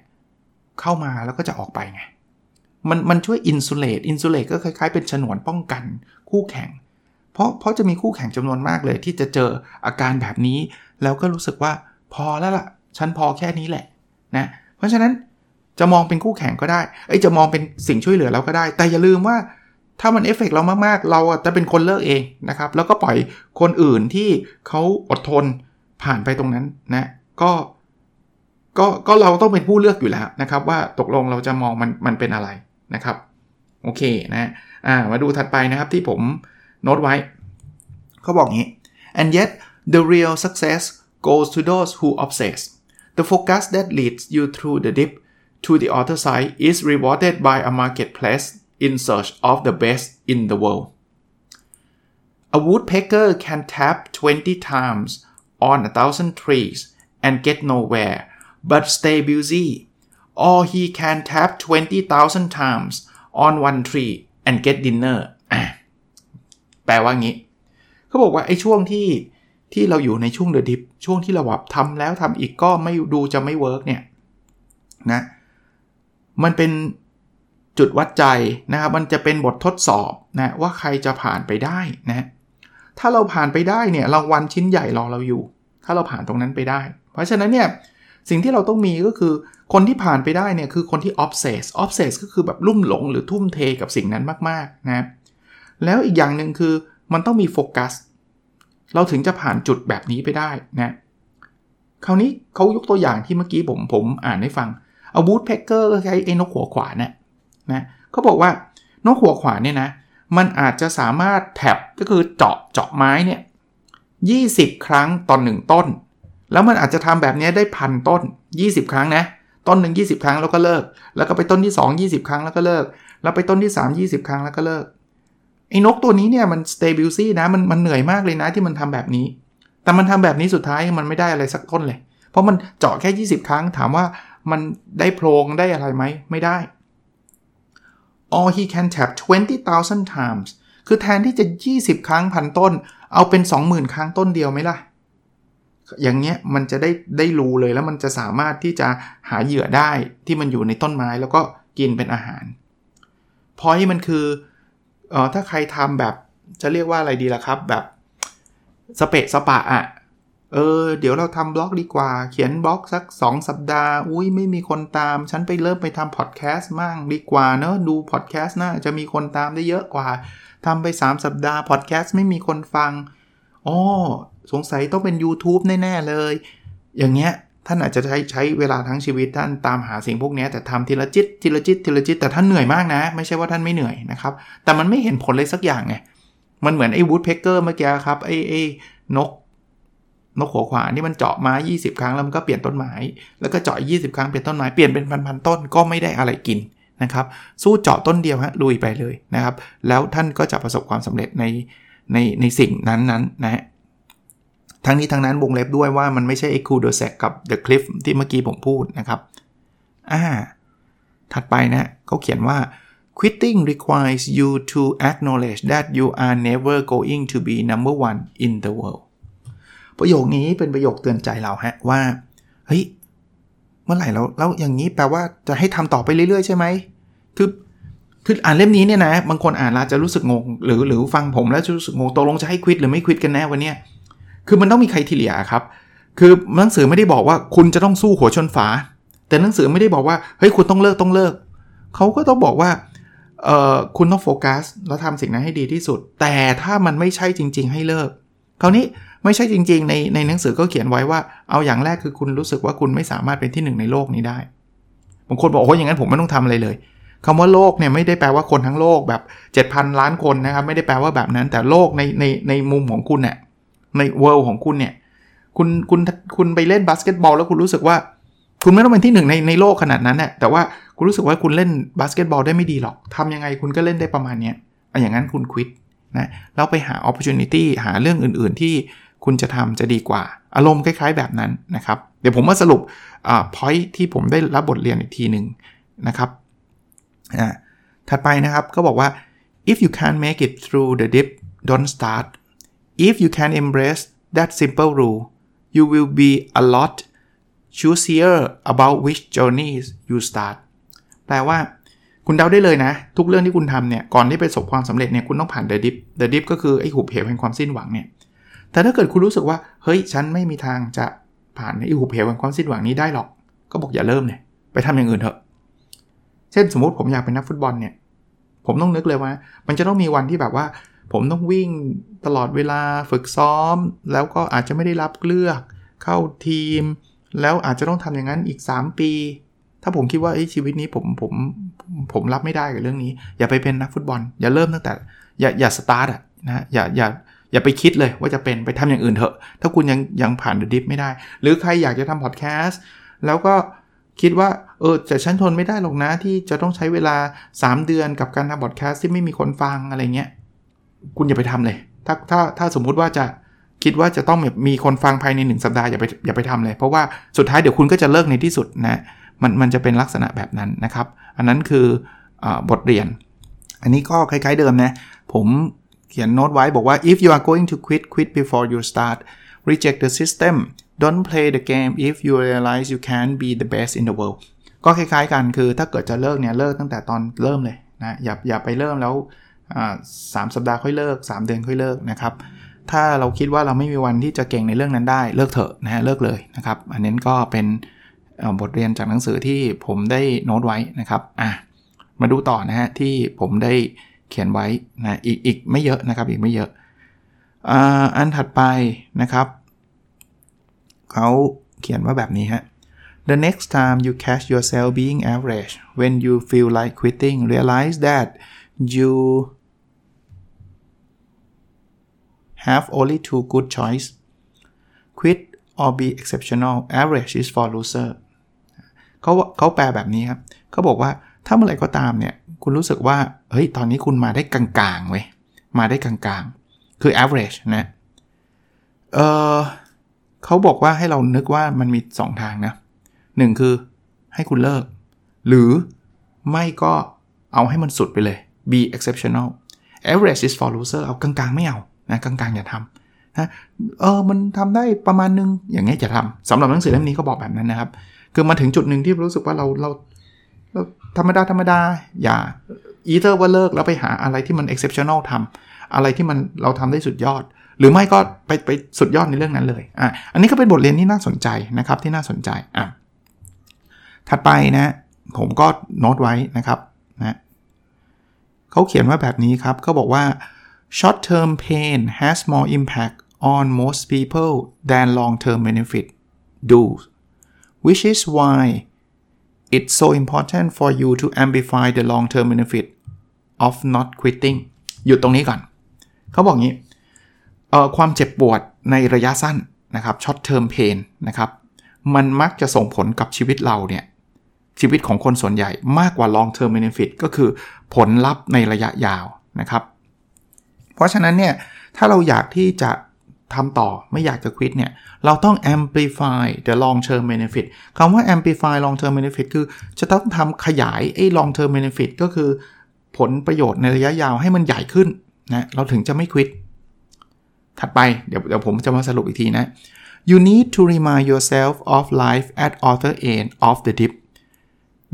เข้ามาแล้วก็จะออกไปไง มันมันช่วย insulate insulate ก็คล้ายๆ เป็นฉนวนป้องกันคู่แข่ง เพราะเพราะจะมีคู่แข่งจำนวนมากเลย ที่จะเจออาการแบบนี้ แล้วก็รู้สึกว่าพอแล้วล่ะ ฉันพอแค่นี้แหละนะ เพราะฉะนั้น จะมองเป็นคู่แข่งก็ได้ไอ้จะมองเป็นสิ่งช่วยเหลือเราก็ได้ แต่อย่าลืมว่าถ้ามันเอฟเฟกเรามากๆ เราจะเป็นคนเลิกเองนะครับ แล้วก็ปล่อยคนอื่นที่เขาอดทนผ่านไปตรงนั้นนะก็ก็ก็เราต้องเป็นผู้เลือกอยู่แล้วนะครับ ว่าตกลงเราจะมองมันมันเป็นอะไรนะครับโอเคนะอ่ามาดูถัดไปนะครับที่ผมโน้ตไว้เขาบอกงี้ and yet the real success goes to those who obsess the focus that leads you through the dip to the other side is rewarded by a marketplace in search of the best in the world. A woodpecker can tap 20 times on a thousand trees and get nowhere, but stay busy. Or he can tap 20,000 times on one tree and get dinner. แปลว่างี้เขาบอกว่าไอ้ช่วงที่ที่เราอยู่ในช่วง The Dip ช่วงที่เราแบบทำแล้วทำอีกก็ไม่ดูจะไม่ work เนี่ยนะ มันเป็นจุดวัดใจนะครับ มันจะเป็นบททดสอบนะว่าใครจะผ่านไปได้นะ ถ้าเราผ่านไปได้เนี่ยรางวัลชิ้นใหญ่รอเราอยู่ ถ้าเราผ่านตรงนั้นไปได้ เพราะฉะนั้นเนี่ยสิ่งที่เราต้องมีก็คือคนที่ผ่านไปได้เนี่ยคือคนที่ obsess obsess ก็คือแบบลุ่มหลงหรือทุ่มเทกับสิ่งนั้นมากๆนะแล้วอีกอย่างหนึ่งคือมันต้องมีโฟกัสเราถึงจะผ่านจุดแบบนี้ไปได้นะคราวนี้เขายกตัวอย่างที่เมื่อกี้ผมผมอ่านให้ฟัง เอาวูดแพ็กเกอร์ก็ใช้ไอ้นกหัวขวานเนี่ยนะเขาบอกว่านกหัวขวานเนี่ยนะ มันอาจจะสามารถแท็บก็คือเจาะเจาะไม้เนี่ย20ครั้งตอนหนึ่งต้น แล้วมันอาจจะทำแบบนี้ได้พันต้น 20 ครั้งนะ ต้นหนึ่ง20 ครั้งแล้วก็เลิก แล้วก็ไปต้นที่ 2 20 ครั้งแล้วก็เลิก แล้วไปต้นที่ 3 20 ครั้งแล้วก็เลิก ไอ้นกตัวนี้เนี่ยมัน stability นะมันมันเหนื่อยมากเลยนะที่มันทำแบบนี้ แต่มันทำแบบนี้สุดท้ายมันไม่ได้อะไรสักต้นเลย เพราะมันเจาะแค่ 20 ครั้งถามว่า มันได้โพรงได้อะไรไหม ไม่ได้ or he can tap 20,000 times คือแทนที่จะ 20 ครั้งพันต้น เอาเป็น 20,000 ครั้งต้นเดียวไหมล่ะ อย่างเงี้ยมันจะได้ได้รู้เลยแล้วมันจะสามารถที่จะหาเหยื่อได้ที่มันอยู่ในต้นไม้แล้วก็กินเป็นอาหารพอยมันคือออถ้าใครทำแบบจะเรียกว่าอะไรดีล่ะครับ แบบสเปะสปะอะ่ะ เออ เดี๋ยวเราทำบล็อกดีกว่า เขียนบล็อกสัก 2 สัปดาห์ อุ้ยไม่มีคนตาม ฉันไปเริ่มไปทำพอดแคสต์มั่งดีกว่าเนอะดูพอดแคสต์น่าจะมีคนตามได้เยอะกว่าทำไป 3 สัปดาห์พอดแคสต์ไม่มีคนฟังอ๋อสงสัยต้องเป็น YouTube แน่ ๆ เลย อย่างเงี้ยท่านอาจจะใช้ใช้เวลาทั้งชีวิตท่านตามหาสิ่งพวกนี้แต่ทำทีละจิตทีละจิตทีละจิตแต่ท่านเหนื่อยมากนะ ไม่ใช่ว่าท่านไม่เหนื่อยนะครับ แต่มันไม่เห็นผลเลยสักอย่างไงมันเหมือนไอ้วูดเพกเกอร์เมื่อกี้ครับไอ้ไอ้นก นกหัวขวานี่มันเจาะมา 20 ครั้งแล้วมันก็เปลี่ยนต้นไม้ แล้วก็เจาะ 20 ครั้งเปลี่ยนต้นไม้เปลี่ยนเป็นพันๆต้นก็ไม่ได้อะไรกินนะครับสู้เจาะต้นเดียวฮะลุยไปเลยนะครับ แล้วท่านก็จะประสบความสำเร็จในในในสิ่งนั้นๆนนะฮะทั้งนี้ทั้งนั้นวงเล็บด้วยว่ามันไม่ใช่ไอ้คูเดอร์แซกกับเดอะคลิฟที่เมื่อกี้ผมพูดนะครับอ่าถัดไปนะเขาเขียนว่า quitting requires you to acknowledge that you are never going to be number one in the world ประโยคนี้เป็นประโยคเตือนใจเราฮะว่าเฮ้ยเมื่อไหร่แล้วแล้วอย่างนี้แปลว่าจะให้ทำต่อไปเรื่อยๆใช่ไหมคือคืออ่านเล่มนี้เนี่ยนะ บางคนอ่านแล้วจะรู้สึกงง หรือหรือฟังผมแล้วจะรู้สึกงงตกลงจะให้ควิดหรือไม่ควิดกันแน่วันนี้คือมันต้องมีใครทีเหลียครับ คือหนังสือไม่ได้บอกว่าคุณจะต้องสู้หัวชนฝา แต่หนังสือไม่ได้บอกว่าเฮ้ยคุณต้องเลิกต้องเลิกเขาก็ต้องบอกว่าเอ่อคุณต้องโฟกัสแล้วทำสิ่งนั้นให้ดีที่สุด แต่ถ้ามันไม่ใช่จริง ๆ ให้เลิกคราวนี้ ไม่ใช่จริง ๆ ในในหนังสือก็เขียนไว้ว่าเอาอย่างแรกคือคุณรู้สึกว่าคุณไม่สามารถเป็นที่หนึ่งในโลกนี้ได้บางคนบอกโอ้ยอย่างนั้นผมไม่ต้องทำอะไรเลยคำว่าโลกเนี่ยไม่ได้แปลว่าคนทั้งโลกแบบ 7,000 ล้านคนนะครับ ไม่ได้แปลว่าแบบนั้นแต่โลกในในในมุมของคุณเนี่ยใน world ของคุณเนี่ยคุณคุณคุณไปเล่นบาสเกตบอลแล้วคุณรู้สึกว่า คุณไม่ต้องเป็นที่หนึ่งในในโลกขนาดนั้นเนี่ยแต่ว่าคุณรู้สึกว่าคุณเล่นบาสเกตบอลได้ไม่ดีหรอกทำยังไงคุณก็เล่นได้ประมาณนี้อย่างนั้นคุณ quit นะแล้วไปหา opportunity หาเรื่องอื่น ๆ ที่ คุณจะทำจะดีกว่า อารมณ์คล้าย ๆ แบบนั้นนะครับ เดี๋ยวผมมาสรุปอ่า point ที่ผมได้รับบทเรียนอีกทีหนึ่งนะครับอ่าถัดไปนะครับก็บอกว่า if you can't make it through the dip don't start if you can embrace that simple rule you will be a lot choosier about which journeys you start แปลว่าคุณเดาได้เลยนะ ทุกเรื่องที่คุณทำเนี่ย ก่อนที่ไปประสบความสำเร็จเนี่ย คุณต้องผ่าน the dip the dip ก็คือ ไอ้หุบเหวแห่งความสิ้นหวังเนี่ย แต่ถ้าเกิดคุณรู้สึกว่า เฮ้ย ฉันไม่มีทางจะผ่านไอ้หุบเหวแห่งความสิ้นหวังนี้ได้หรอก ก็บอกอย่าเริ่มเลยไปทำอย่างอื่นเถอะ เช่นสมมติผมอยากเป็นนักฟุตบอลเนี่ย ผมต้องนึกเลยว่า มันจะต้องมีวันที่แบบว่า ผมต้องวิ่งตลอดเวลาฝึกซ้อม แล้วก็อาจจะไม่ได้รับเลือกเข้าทีม แล้วอาจจะต้องทำอย่างนั้นอีก 3 ปี ถ้าผมคิดว่าชีวิตนี้ผมผมผมรับไม่ได้กับเรื่องนี้ อย่าไปเป็นนักฟุตบอล อย่าเริ่มตั้งแต่ อย่าอย่าสตาร์ทอะนะอย่าอย่า อย่าไปคิดเลยว่าจะเป็นไปทำอย่างอื่นเถอะ ถ้าคุณยังยังผ่าน The Dip ไม่ได้ หรือใครอยากจะทำพอดแคสต์แล้วก็คิดว่าเออแต่ฉันทนไม่ได้หรอกนะ ที่จะต้องใช้เวลา 3 เดือนกับการทำพอดแคสต์ที่ไม่มีคนฟังอะไรเงี้ยคุณอย่าไปทำเลย ถ้าถ้าถ้าสมมุติว่าจะคิดว่าจะต้องมีคนฟังภายใน 1 สัปดาห์อย่าไปอย่าไปทำเลย เพราะว่าสุดท้ายเดี๋ยวคุณก็จะเลิกในที่สุดนะมันมันจะเป็นลักษณะแบบนั้นนะครับ อันนั้นคืออบทเรียน อันนี้ก็คล้ายๆเดิมนะผม ขียนโน้ตไว้บอกว่า if you are going to quit quit before you start reject the system don't play the game if you realize you can't be the best in the world ก็คล้ายๆกันคือถ้าเกิดจะเลิกเนี่ย เลิกตั้งแต่ตอนเริ่มเลยนะอย่าอย่าไปเริ่มแล้วสามสัปดาห์ค่อยเลิก 3 เดือนค่อยเลิกนะครับ ถ้าเราคิดว่าเราไม่มีวันที่จะเก่งในเรื่องนั้นได้เลิกเถอะนะฮะเลิกเลยนะครับ อันนี้ก็เป็นบทเรียนจากหนังสือที่ผมได้โน้ตไว้นะครับอะมาดูต่อนะฮะที่ผมได้ เขียนไว้นะอีกอีกไม่เยอะนะครับอีกไม่เยอะอันถัดไปนะครับเขาเขียนว่าแบบนี้ฮะ The next time you catch yourself being average when you feel like quitting realize that you have only two good choice quit or be exceptional average is for loser เขาเขาแปลแบบนี้ครับเขาบอกว่าถ้าเมื่อไหร่ก็ตามเนี่ย คุณรู้สึกว่าเฮ้ยตอนนี้คุณมาได้กลางๆเว้ยมาได้กลางๆ คือ average นะเออเขาบอกว่าให้เรานึกว่ามันมี 2 ทางนะหนึ่งคือให้คุณเลิก หรือไม่ก็เอาให้มันสุดไปเลย be exceptional average is for loser เอากลางๆ ไม่เอานะกลางๆ อย่าทำนะเออมันทำได้ประมาณนึง อย่างเงี้ยจะทำสำหรับหนังสือเล่มนี้ก็บอกแบบนั้นนะครับ คือมาถึงจุดหนึ่งที่รู้สึกว่าเราเราเรา ธรรมดาธรรมดาอย่าอีเตอร์ว่าเลิกแล้วไปหาอะไรที่มัน exceptional ทำอะไรที่มันเราทำได้สุดยอด หรือไม่ก็ไปไปสุดยอดในเรื่องนั้นเลยอะอันนี้ก็เป็นบทเรียนที่น่าสนใจนะครับที่น่าสนใจอะถัดไปนะผมก็โน้ตไว้นะครับนะเขาเขียนว่าแบบนี้ครับเขาบอกว่า short term pain has more impact on most people than long term benefit do which is why it's so important for you to amplify the long term benefit of not quitting หยุดตรงนี้ก่อน เขาบอกงี้ความเจ็บปวดในระยะสั้นนะครับ short term pain นะครับ มันมักจะส่งผลกับชีวิตเราเนี่ย ชีวิตของคนส่วนใหญ่มากกว่า long term benefit ก็คือผลลัพธ์ในระยะยาวนะครับ เพราะฉะนั้นเนี่ย ถ้าเราอยากที่จะ ทำต่อไม่อยากจะควิดเนี่ย เราต้อง amplify the long term benefit คำว่า amplify long term benefit คือจะต้องทำขยายไอ้ long term benefit ก็คือผลประโยชน์ในระยะยาวให้มันใหญ่ขึ้นนะเราถึงจะไม่ควิดถัดไปเดี๋ยวเดี๋ยวผมจะมาสรุปอีกทีนะ you need to remind yourself of life at other end of the dip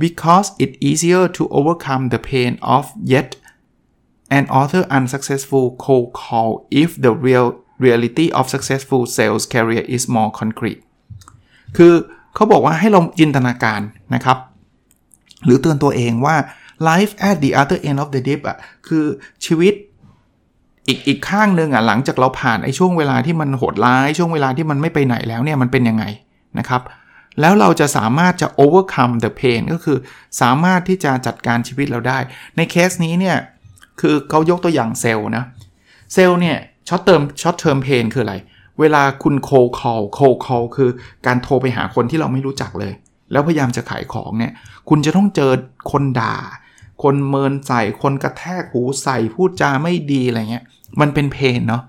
because it easier to overcome the pain of yet an author unsuccessful cold call if the real reality of successful sales career is more concrete คือเขาบอกว่าให้เราจินตนาการนะครับ หรือเตือนตัวเองว่า life at the other end of the dip อะคือชีวิตอีกอีกข้างหนึ่งอะหลังจากเราผ่านไอ้ช่วงเวลาที่มันโหดร้าย ช่วงเวลาที่มันไม่ไปไหนแล้วเนี่ยมันเป็นยังไงนะครับ แล้วเราจะสามารถจะ overcome the pain ก็คือสามารถที่จะจัดการชีวิตเราได้ ในเคสนี้เนี่ยคือเขายกตัวอย่างเซลล์นะเซลล์เนี่ย short term short term pain คืออะไร เวลาคุณ cold call cold call คือการโทรไปหาคนที่เราไม่รู้จักเลย แล้วพยายามจะขายของเนี่ย คุณจะต้องเจอคนด่า คนเมินใส่คนกระแทกหูใส่พูดจาไม่ดีอะไรเงี้ย มันเป็น pain เนาะ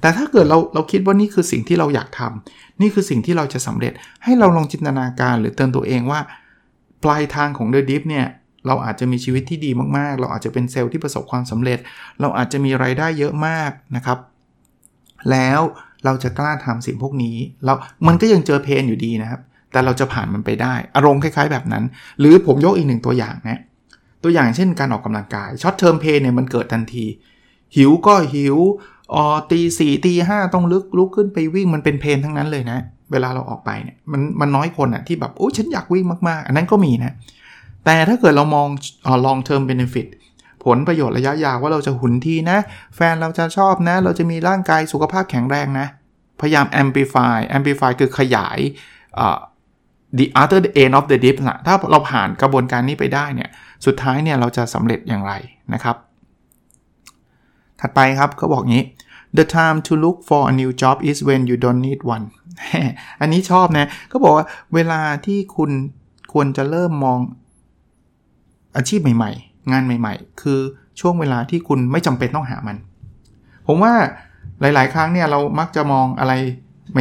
แต่ถ้าเกิดเราเราคิดว่านี่คือสิ่งที่เราอยากทำนี่คือสิ่งที่เราจะสำเร็จให้เราลองจินตนาการหรือเตือนตัวเองว่า ปลายทางของ The Dip เนี่ยเราอาจจะมีชีวิตที่ดีมากๆ เราอาจจะเป็นเซลล์ที่ประสบความสำเร็จ เราอาจจะมีรายได้เยอะมากนะครับ แล้วเราจะกล้าทำสิ่งพวกนี้เรามันก็ยังเจอ pain อยู่ดีนะครับ แต่เราจะผ่านมันไปได้ อารมณ์คล้ายๆแบบนั้น หรือผมยกอีกหนึ่งตัวอย่างนะตัวอย่างเช่นการออกกำลังกาย short term pain เนี่ยมันเกิดทันที หิวก็หิวออตีสี่ตีห้าต้องลุกลุกขึ้นไปวิ่งมันเป็น pain ทั้งนั้นเลยนะ เวลาเราออกไปเนี่ยมันมันน้อยคนอะที่แบบโอ้ฉันอยากวิ่งมากๆ อันนั้นก็มีนะ แต่ถ้าเกิดเรามองออ long term benefit ผลประโยชน์ระยะยาวว่าเราจะหุ่นทีนะ แฟนเราจะชอบนะ เราจะมีร่างกายสุขภาพแข็งแรงนะ พยายาม amplify amplify คือขยาย the other end of the dip นะถ้าเราผ่านกระบวนการนี้ไปได้เนี่ย สุดท้ายเนี่ยเราจะสำเร็จอย่างไรนะครับ ถัดไปครับเขาบอกงี้ the time to look for a new job is when you don't need one อันนี้ชอบนะก็บอกว่าเวลาที่คุณควรจะเริ่มมองอาชีพใหม่ ๆ งานใหม่ ๆ คือช่วงเวลาที่คุณไม่จำเป็นต้องหามัน ผมว่าหลาย ๆ ครั้งเนี่ยเรามักจะมองอะไร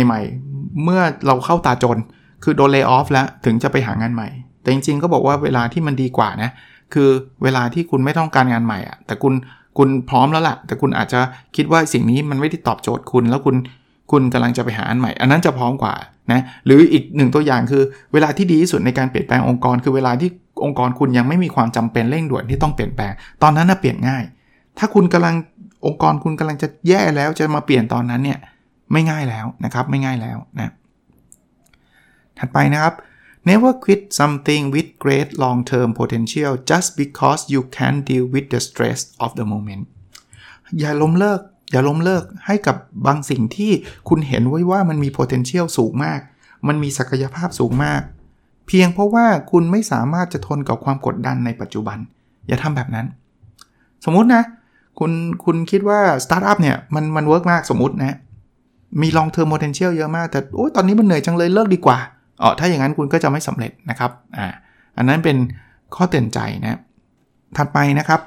ใหม่ ๆ เมื่อเราเข้าตาจน คือโดนเลิกออฟแล้วถึงจะไปหางานใหม่ แต่จริง ๆ ก็บอกว่าเวลาที่มันดีกว่านะ คือเวลาที่คุณไม่ต้องการงานใหม่อะแต่คุณคุณพร้อมแล้วล่ะ แต่คุณอาจจะคิดว่าสิ่งนี้มันไม่ได้ตอบโจทย์คุณ แล้วคุณคุณกำลังจะไปหาอันใหม่ อันนั้นจะพร้อมกว่านะ หรืออีกหนึ่งตัวอย่างคือ เวลาที่ดีที่สุดในการเปลี่ยนแปลงองค์กร คือเวลาที่ องค์กรคุณยังไม่มีความจำเป็นเร่งด่วนที่ต้องเปลี่ยนแปลง ตอนนั้นน่ะเปลี่ยนง่าย ถ้าคุณกำลังองค์กรคุณกำลังจะแย่แล้วจะมาเปลี่ยนตอนนั้นเนี่ยไม่ง่ายแล้วนะครับไม่ง่ายแล้วนะถัดไปนะครับ never quit something with great long term potential just because you can deal with the stress of the moment อย่าล้มเลิก อย่าล้มเลิกให้กับบางสิ่งที่คุณเห็นไว้ว่ามันมี potential สูงมาก มันมีศักยภาพสูงมาก เพียงเพราะว่าคุณไม่สามารถจะทนกับความกดดันในปัจจุบัน อย่าทำแบบนั้น สมมุตินะ คุณคุณคิดว่าสตาร์ทอัพเนี่ยมันมัน work มากสมมตินะ มี long term potential เยอะมาก แต่โอ้ยตอนนี้มันเหนื่อยจังเลยเลิกดีกว่าอ๋อถ้าอย่างนั้นคุณก็จะไม่สำเร็จนะครับอ่าอันนั้นเป็นข้อเตือนใจนะถัดไปนะครับ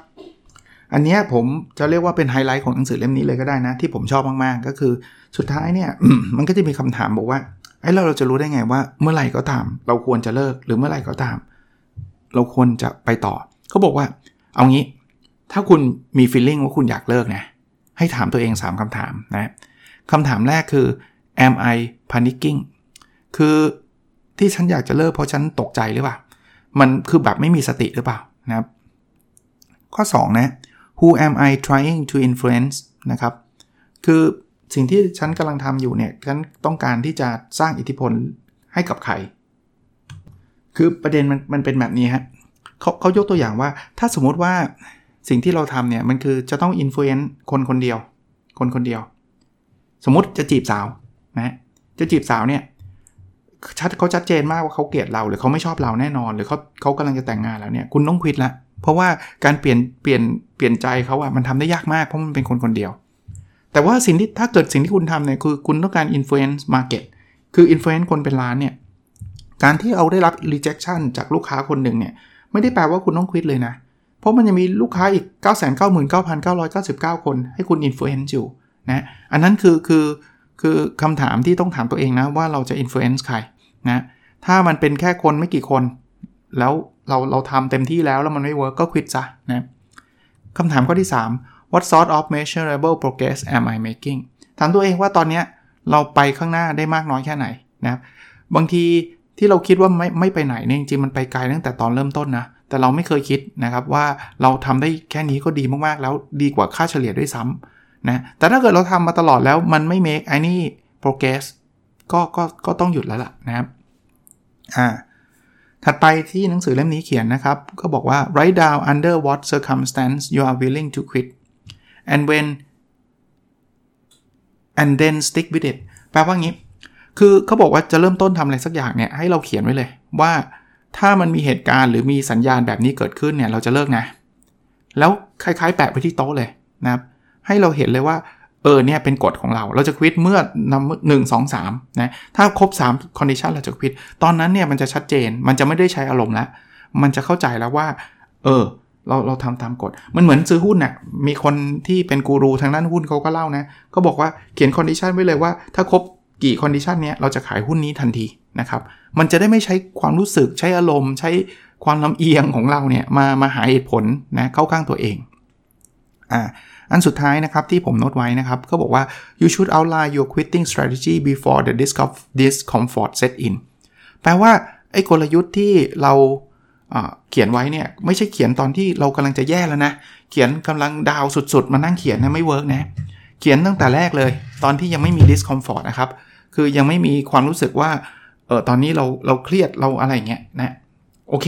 อันนี้ผมจะเรียกว่าเป็นไฮไลท์ของหนังสือเล่มนี้เลยก็ได้นะ ที่ผมชอบมากๆ ก็คือสุดท้ายเนี่ยมันก็จะมีคำถามบอกว่า ไอ้เราเราจะรู้ได้ไงว่าเมื่อไหร่ก็ตาม เราควรจะเลิกหรือเมื่อไหร่ก็ตาม เราควรจะไปต่อเขาบอกว่า เอางี้ ถ้าคุณมีฟีลลิ่งว่าคุณอยากเลิกนะให้ถามตัวเอง 3คำถามนะคำถามแรกคือ am I panicking คือที่ฉันอยากจะเลิกเพราะฉันตกใจหรือเปล่า มันคือแบบไม่มีสติหรือเปล่านะครับ ข้อ 2 นะ who am I trying to influence นะครับ คือ สิ่งที่ฉันกำลังทำอยู่เนี่ยฉันต้องการที่จะสร้างอิทธิพลให้กับใคร คือประเด็นมันมันเป็นแบบนี้ฮะเขาเขายกตัวอย่างว่า ถ้าสมมุติว่าสิ่งที่เราทำเนี่ยมันคือจะต้อง influence คนคนเดียว คนคนเดียว สมมติจะจีบสาวนะจะจีบสาวเนี่ยชัดเขาชัดเจนมากว่าเขาเกลียดเราหรือเขาไม่ชอบเราแน่นอน หรือเขาเขากำลังจะแต่งงานแล้วเนี่ยคุณต้องควิดละเพราะว่าการเปลี่ยนเปลี่ยนเปลี่ยนใจเขาอะมันทำได้ยากมากเพราะมันเป็นคนคนเดียว แต่ว่าสิ่งที่ถ้าเกิดสิ่งที่คุณทำเนี่ยคือคุณต้องการ influence market คือ influence คนเป็นล้านเนี่ย การที่เอาได้รับ rejection จากลูกค้าคนหนึ่งเนี่ย ไม่ได้แปลว่าคุณต้องควิดเลยนะ เพราะมันยังมีลูกค้าอีก 9 9 9 9 9 9 คน ให้คุณ influence อยู่นะ อันนั้นคือคือคือคำถามที่ต้องถามตัวเองนะว่าเราจะ influence ใครนะ ถ้ามันเป็นแค่คนไม่กี่คน แล้วเราเราทำเต็มที่แล้วแล้วมันไม่เวิร์กก็ควิดซะนะคำถามข้อที่ 3 what sort of measurable progress am I making ถามตัวเองว่าตอนนี้เราไปข้างหน้าได้มากน้อยแค่ไหนนะบางทีที่เราคิดว่าไม่ไม่ไปไหนเนี่ยจริงๆมันไปไกลตั้งแต่ตอนเริ่มต้นนะ แต่เราไม่เคยคิดนะครับว่าเราทำได้แค่นี้ก็ดีมากๆ แล้วดีกว่าค่าเฉลี่ยด้วยซ้ำนะแต่ถ้าเกิดเราทำมาตลอดแล้วมันไม่ make any progress ก็ก็ก็ต้องหยุดแล้วล่ะนะครับอ่าถัดไปที่หนังสือเล่มนี้เขียนนะครับ ก็บอกว่า write down under what circumstance you are willing to quit and when and then stick with it แปลว่างี้ คือเขาบอกว่าจะเริ่มต้นทำอะไรสักอย่างเนี่ย ให้เราเขียนไว้เลย ว่าถ้ามันมีเหตุการณ์หรือมีสัญญาณแบบนี้เกิดขึ้นเนี่ย เราจะเลิกนะ แล้วคล้ายๆ แปะไปที่โต๊ะเลยนะครับ ให้เราเห็นเลยว่า เออเนี่ยเป็นกฎของเรา เราจะควิดเมื่อนำหนึ่งสองสามนะ ถ้าครบ3 condition เราจะควิด ตอนนั้นเนี่ยมันจะชัดเจน มันจะไม่ได้ใช้อารมณ์แล้ว มันจะเข้าใจแล้วว่า เออ เราเราทำตามกฎ มันเหมือนซื้อหุ้นนะ่ะมีคนที่เป็นกูรูทางด้านหุ้นเขาก็เล่านะเขาบอกว่าเขียน condition ไว้เลยว่า ถ้าครบกี่ condition เนี้ยเราจะขายหุ้นนี้ทันทีนะครับ มันจะได้ไม่ใช้ความรู้สึกใช้อารมณ์ ใช้ความลำเอียงของเราเนี่ยมามาหาเหตุผลนะเข้าข้างตัวเองอ่าอันสุดท้ายนะครับที่ผมโน้ตไว้นะครับก็บอกว่า you should outline your quitting strategy before the discomfort set in แปลว่าไอ้กลยุทธ์ที่เรา เขียนไว้เนี่ยไม่ใช่เขียนตอนที่เรากำลังจะแย่แล้วนะ เขียนกำลังดาวสุดๆ มานั่งเขียนนะไม่เวิร์กนะ เขียนตั้งแต่แรกเลย ตอนที่ยังไม่มี discomfort นะครับ คือยังไม่มีความรู้สึกว่าเออตอนนี้เราเราเครียดเราอะไรเงี้ยนะโอเค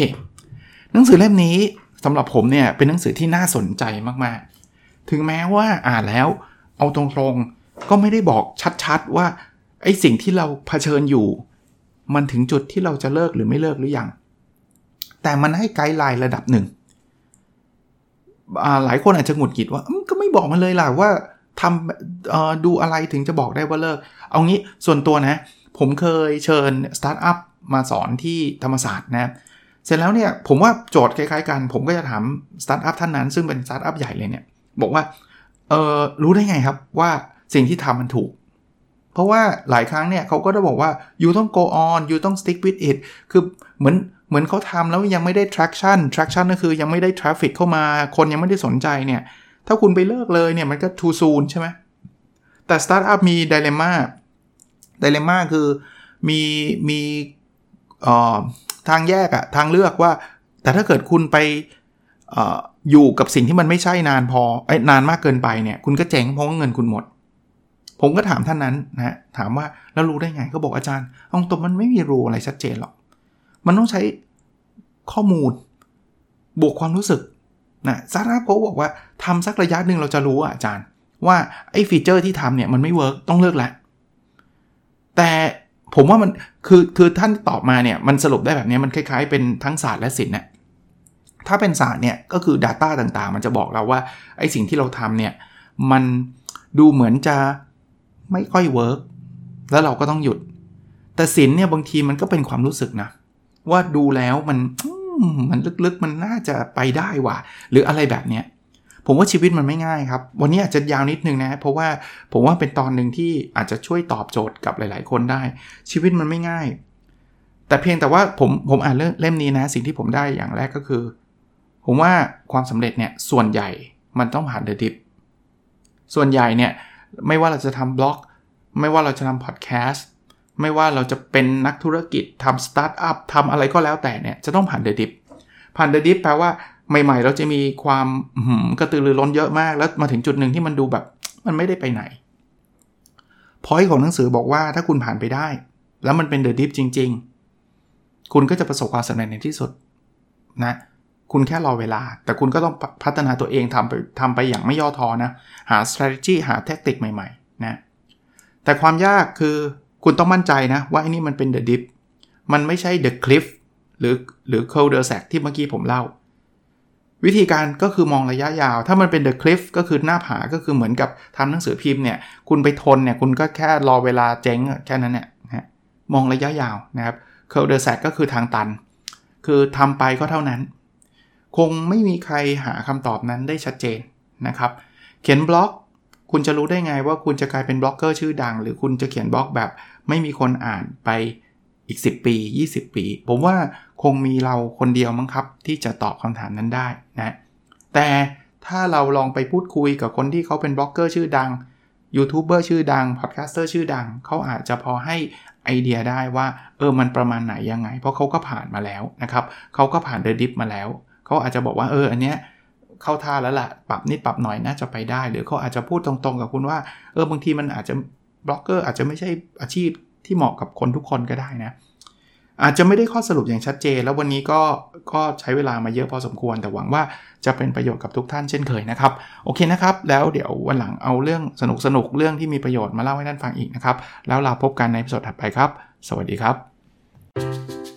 หนังสือเล่มนี้สำหรับผมเนี่ยเป็นหนังสือที่น่าสนใจมากๆ ถึงแม้ว่าอ่านแล้วเอาตรงๆก็ไม่ได้บอกชัดๆว่าไอ้สิ่งที่เราเผชิญอยู่ มันถึงจุดที่เราจะเลิกหรือไม่เลิกหรือยัง แต่มันให้ guideline ระดับหนึ่งหลายคนอาจจะหงุดหงิดว่าก็ไม่บอกมันเลยล่ะว่าทำดูอะไรถึงจะบอกได้ว่าเลิก เอางี้ส่วนตัวนะ ผมเคยเชิญสตาร์ทอัพมาสอนที่ธรรมศาสตร์นะ เสร็จแล้วเนี่ยผมว่าโจทย์คล้ายๆกัน ผมก็จะถามสตาร์ทอัพท่านนั้น ซึ่งเป็นสตาร์ทอัพใหญ่เลยเนี่ย บอกว่าเออรู้ได้ไงครับว่าสิ่งที่ทำมันถูก เพราะว่าหลายครั้งเนี่ยเขาก็จะบอกว่า you ต้อง go on you ต้อง stick with it คือเหมือนเหมือนเขาทำแล้วยังไม่ได้ traction traction ก็คือยังไม่ได้ traffic เข้ามาคนยังไม่ได้สนใจเนี่ย ถ้าคุณไปเลิกเลยเนี่ยมันก็ too soon ใช่ไหมแต่ startup มี dilemma dilemma คือมีมีทางแยกอะทางเลือกว่า แต่ถ้าเกิดคุณไปออยู่กับสิ่งที่มันไม่ใช่นานพอไอ้นานมากเกินไปเนี่ย คุณก็เจ๊งเพราะว่าเงินคุณหมด ผมก็ถามท่านนั้นนะถามว่าแล้วรู้ได้ไงก็บอกอาจารย์เอาตัวมันไม่มี rule อะไรชัดเจนหรอก มันต้องใช้ข้อมูล บวกความรู้สึกนะซาร่าโกบอกว่าทำสักระยะหนึ่งเราจะรู้อะอาจารย์ ว่าไอ้ feature ที่ทำเนี่ยมันไม่ work ต้องเลิกแล้วแต่ผมว่ามันคือคือท่านตอบมาเนี่ยมันสรุปได้แบบนี้มันคล้ายๆ เป็นทั้งศาสตร์และศิลป์เนี่ยถ้าเป็นศาสตร์เนี่ยก็คือ Data ต่างๆ มันจะบอกเราว่าไอ้สิ่งที่เราทำเนี่ยมันดูเหมือนจะ ไม่ค่อยเวิร์กแล้วเราก็ต้องหยุด แต่ศิลเนี่ยบางทีมันก็เป็นความรู้สึกนะ ว่าดูแล้วมันมันลึกๆมันน่าจะไปได้ว่ะ หรืออะไรแบบเนี้ยผมว่าชีวิตมันไม่ง่ายครับ วันนี้อาจจะยาวนิดนึงนะ เพราะว่าผมว่าเป็นตอนหนึ่งที่อาจจะช่วยตอบโจทย์กับหลาย ๆ คนได้ ชีวิตมันไม่ง่าย แต่เพียงแต่ว่าผมผมอ่านเล่มนี้นะ สิ่งที่ผมได้อย่างแรกก็คือ ผมว่าความสำเร็จเนี่ยส่วนใหญ่มันต้องผ่าน the dip ส่วนใหญ่เนี่ย ไม่ว่าเราจะทำบล็อก ไม่ว่าเราจะทำพอดแคสต์ไม่ว่าเราจะเป็นนักธุรกิจทำสตาร์ทอัพทำอะไรก็แล้วแต่เนี่ย จะต้องผ่าน the dip ผ่าน the dip แปลว่าใหม่ๆ เราจะมีความกระตือรือร้นเยอะมาก แล้วมาถึงจุดหนึ่งที่มันดูแบบ มันไม่ได้ไปไหนพอยของหนังสือบอกว่าถ้าคุณผ่านไปได้ แล้วมันเป็นเดอะดิฟจริง ๆ คุณก็จะประสบความสำเร็จในที่สุดนะ คุณแค่รอเวลา แต่คุณก็ต้องพัฒนาตัวเองทำไปทำไปอย่างไม่ย่อท้อนะ หา strategy หาแทคติกใหม่ๆนะแต่ความยากคือคุณต้องมั่นใจนะว่าไอ้นี่มันเป็น the dip มันไม่ใช่ the cliff หรือหรือ cul de sack ที่เมื่อกี้ผมเล่า วิธีการก็คือมองระยะยาว ถ้ามันเป็น the cliff ก็คือหน้าผาก็คือเหมือนกับทำหนังสือพิมพ์เนี่ย คุณไปทนเนี่ย คุณก็แค่รอเวลาเจ๊งแค่นั้นเนี่ยนะมองระยะยาวนะครับ cul-de-sac ก็คือทางตัน คือทำไปก็เท่านั้น คงไม่มีใครหาคำตอบนั้นได้ชัดเจนนะครับ เขียนบล็อก คุณจะรู้ได้ไงว่าคุณจะกลายเป็นบล็อกเกอร์ชื่อดัง หรือคุณจะเขียนบล็อกแบบไม่มีคนอ่านไปอีก 10 ปี 20 ปี ผมว่าคงมีเราคนเดียวมั้งครับ ที่จะตอบคำถามนั้นได้นะแต่ถ้าเราลองไปพูดคุยกับคนที่เขาเป็นบล็อกเกอร์ชื่อดังยูทูบเบอร์ชื่อดังพอดแคสเตอร์ชื่อดัง เขาอาจจะพอให้ไอเดียได้ว่า เออมันประมาณไหนยังไง เพราะเขาก็ผ่านมาแล้วนะครับเขาก็ผ่าน the dip มาแล้ว เขาอาจจะบอกว่าเอออันเนี้ยเข้าท่าแล้วละ่ะปรับนิดปรับหน่อยน่าจะไปได้ หรือเขาอาจจะพูดตรงๆกับคุณว่าเออบางทีมันอาจจะบล็อกเกอร์อาจจะไม่ใช่อาชีพที่เหมาะกับคนทุกคนก็ได้นะ อาจจะไม่ได้ข้อสรุปอย่างชัดเจน แล้ววันนี้ก็ก็ใช้เวลามาเยอะพอสมควร แต่หวังว่าจะเป็นประโยชน์กับทุกท่านเช่นเคยนะครับ โอเคนะครับ แล้วเดี๋ยววันหลังเอาเรื่องสนุกสนุกเรื่องที่มีประโยชน์มาเล่าให้ท่านฟังอีกนะครับ แล้วเราพบกันในสดถัดไปครับ สวัสดีครับ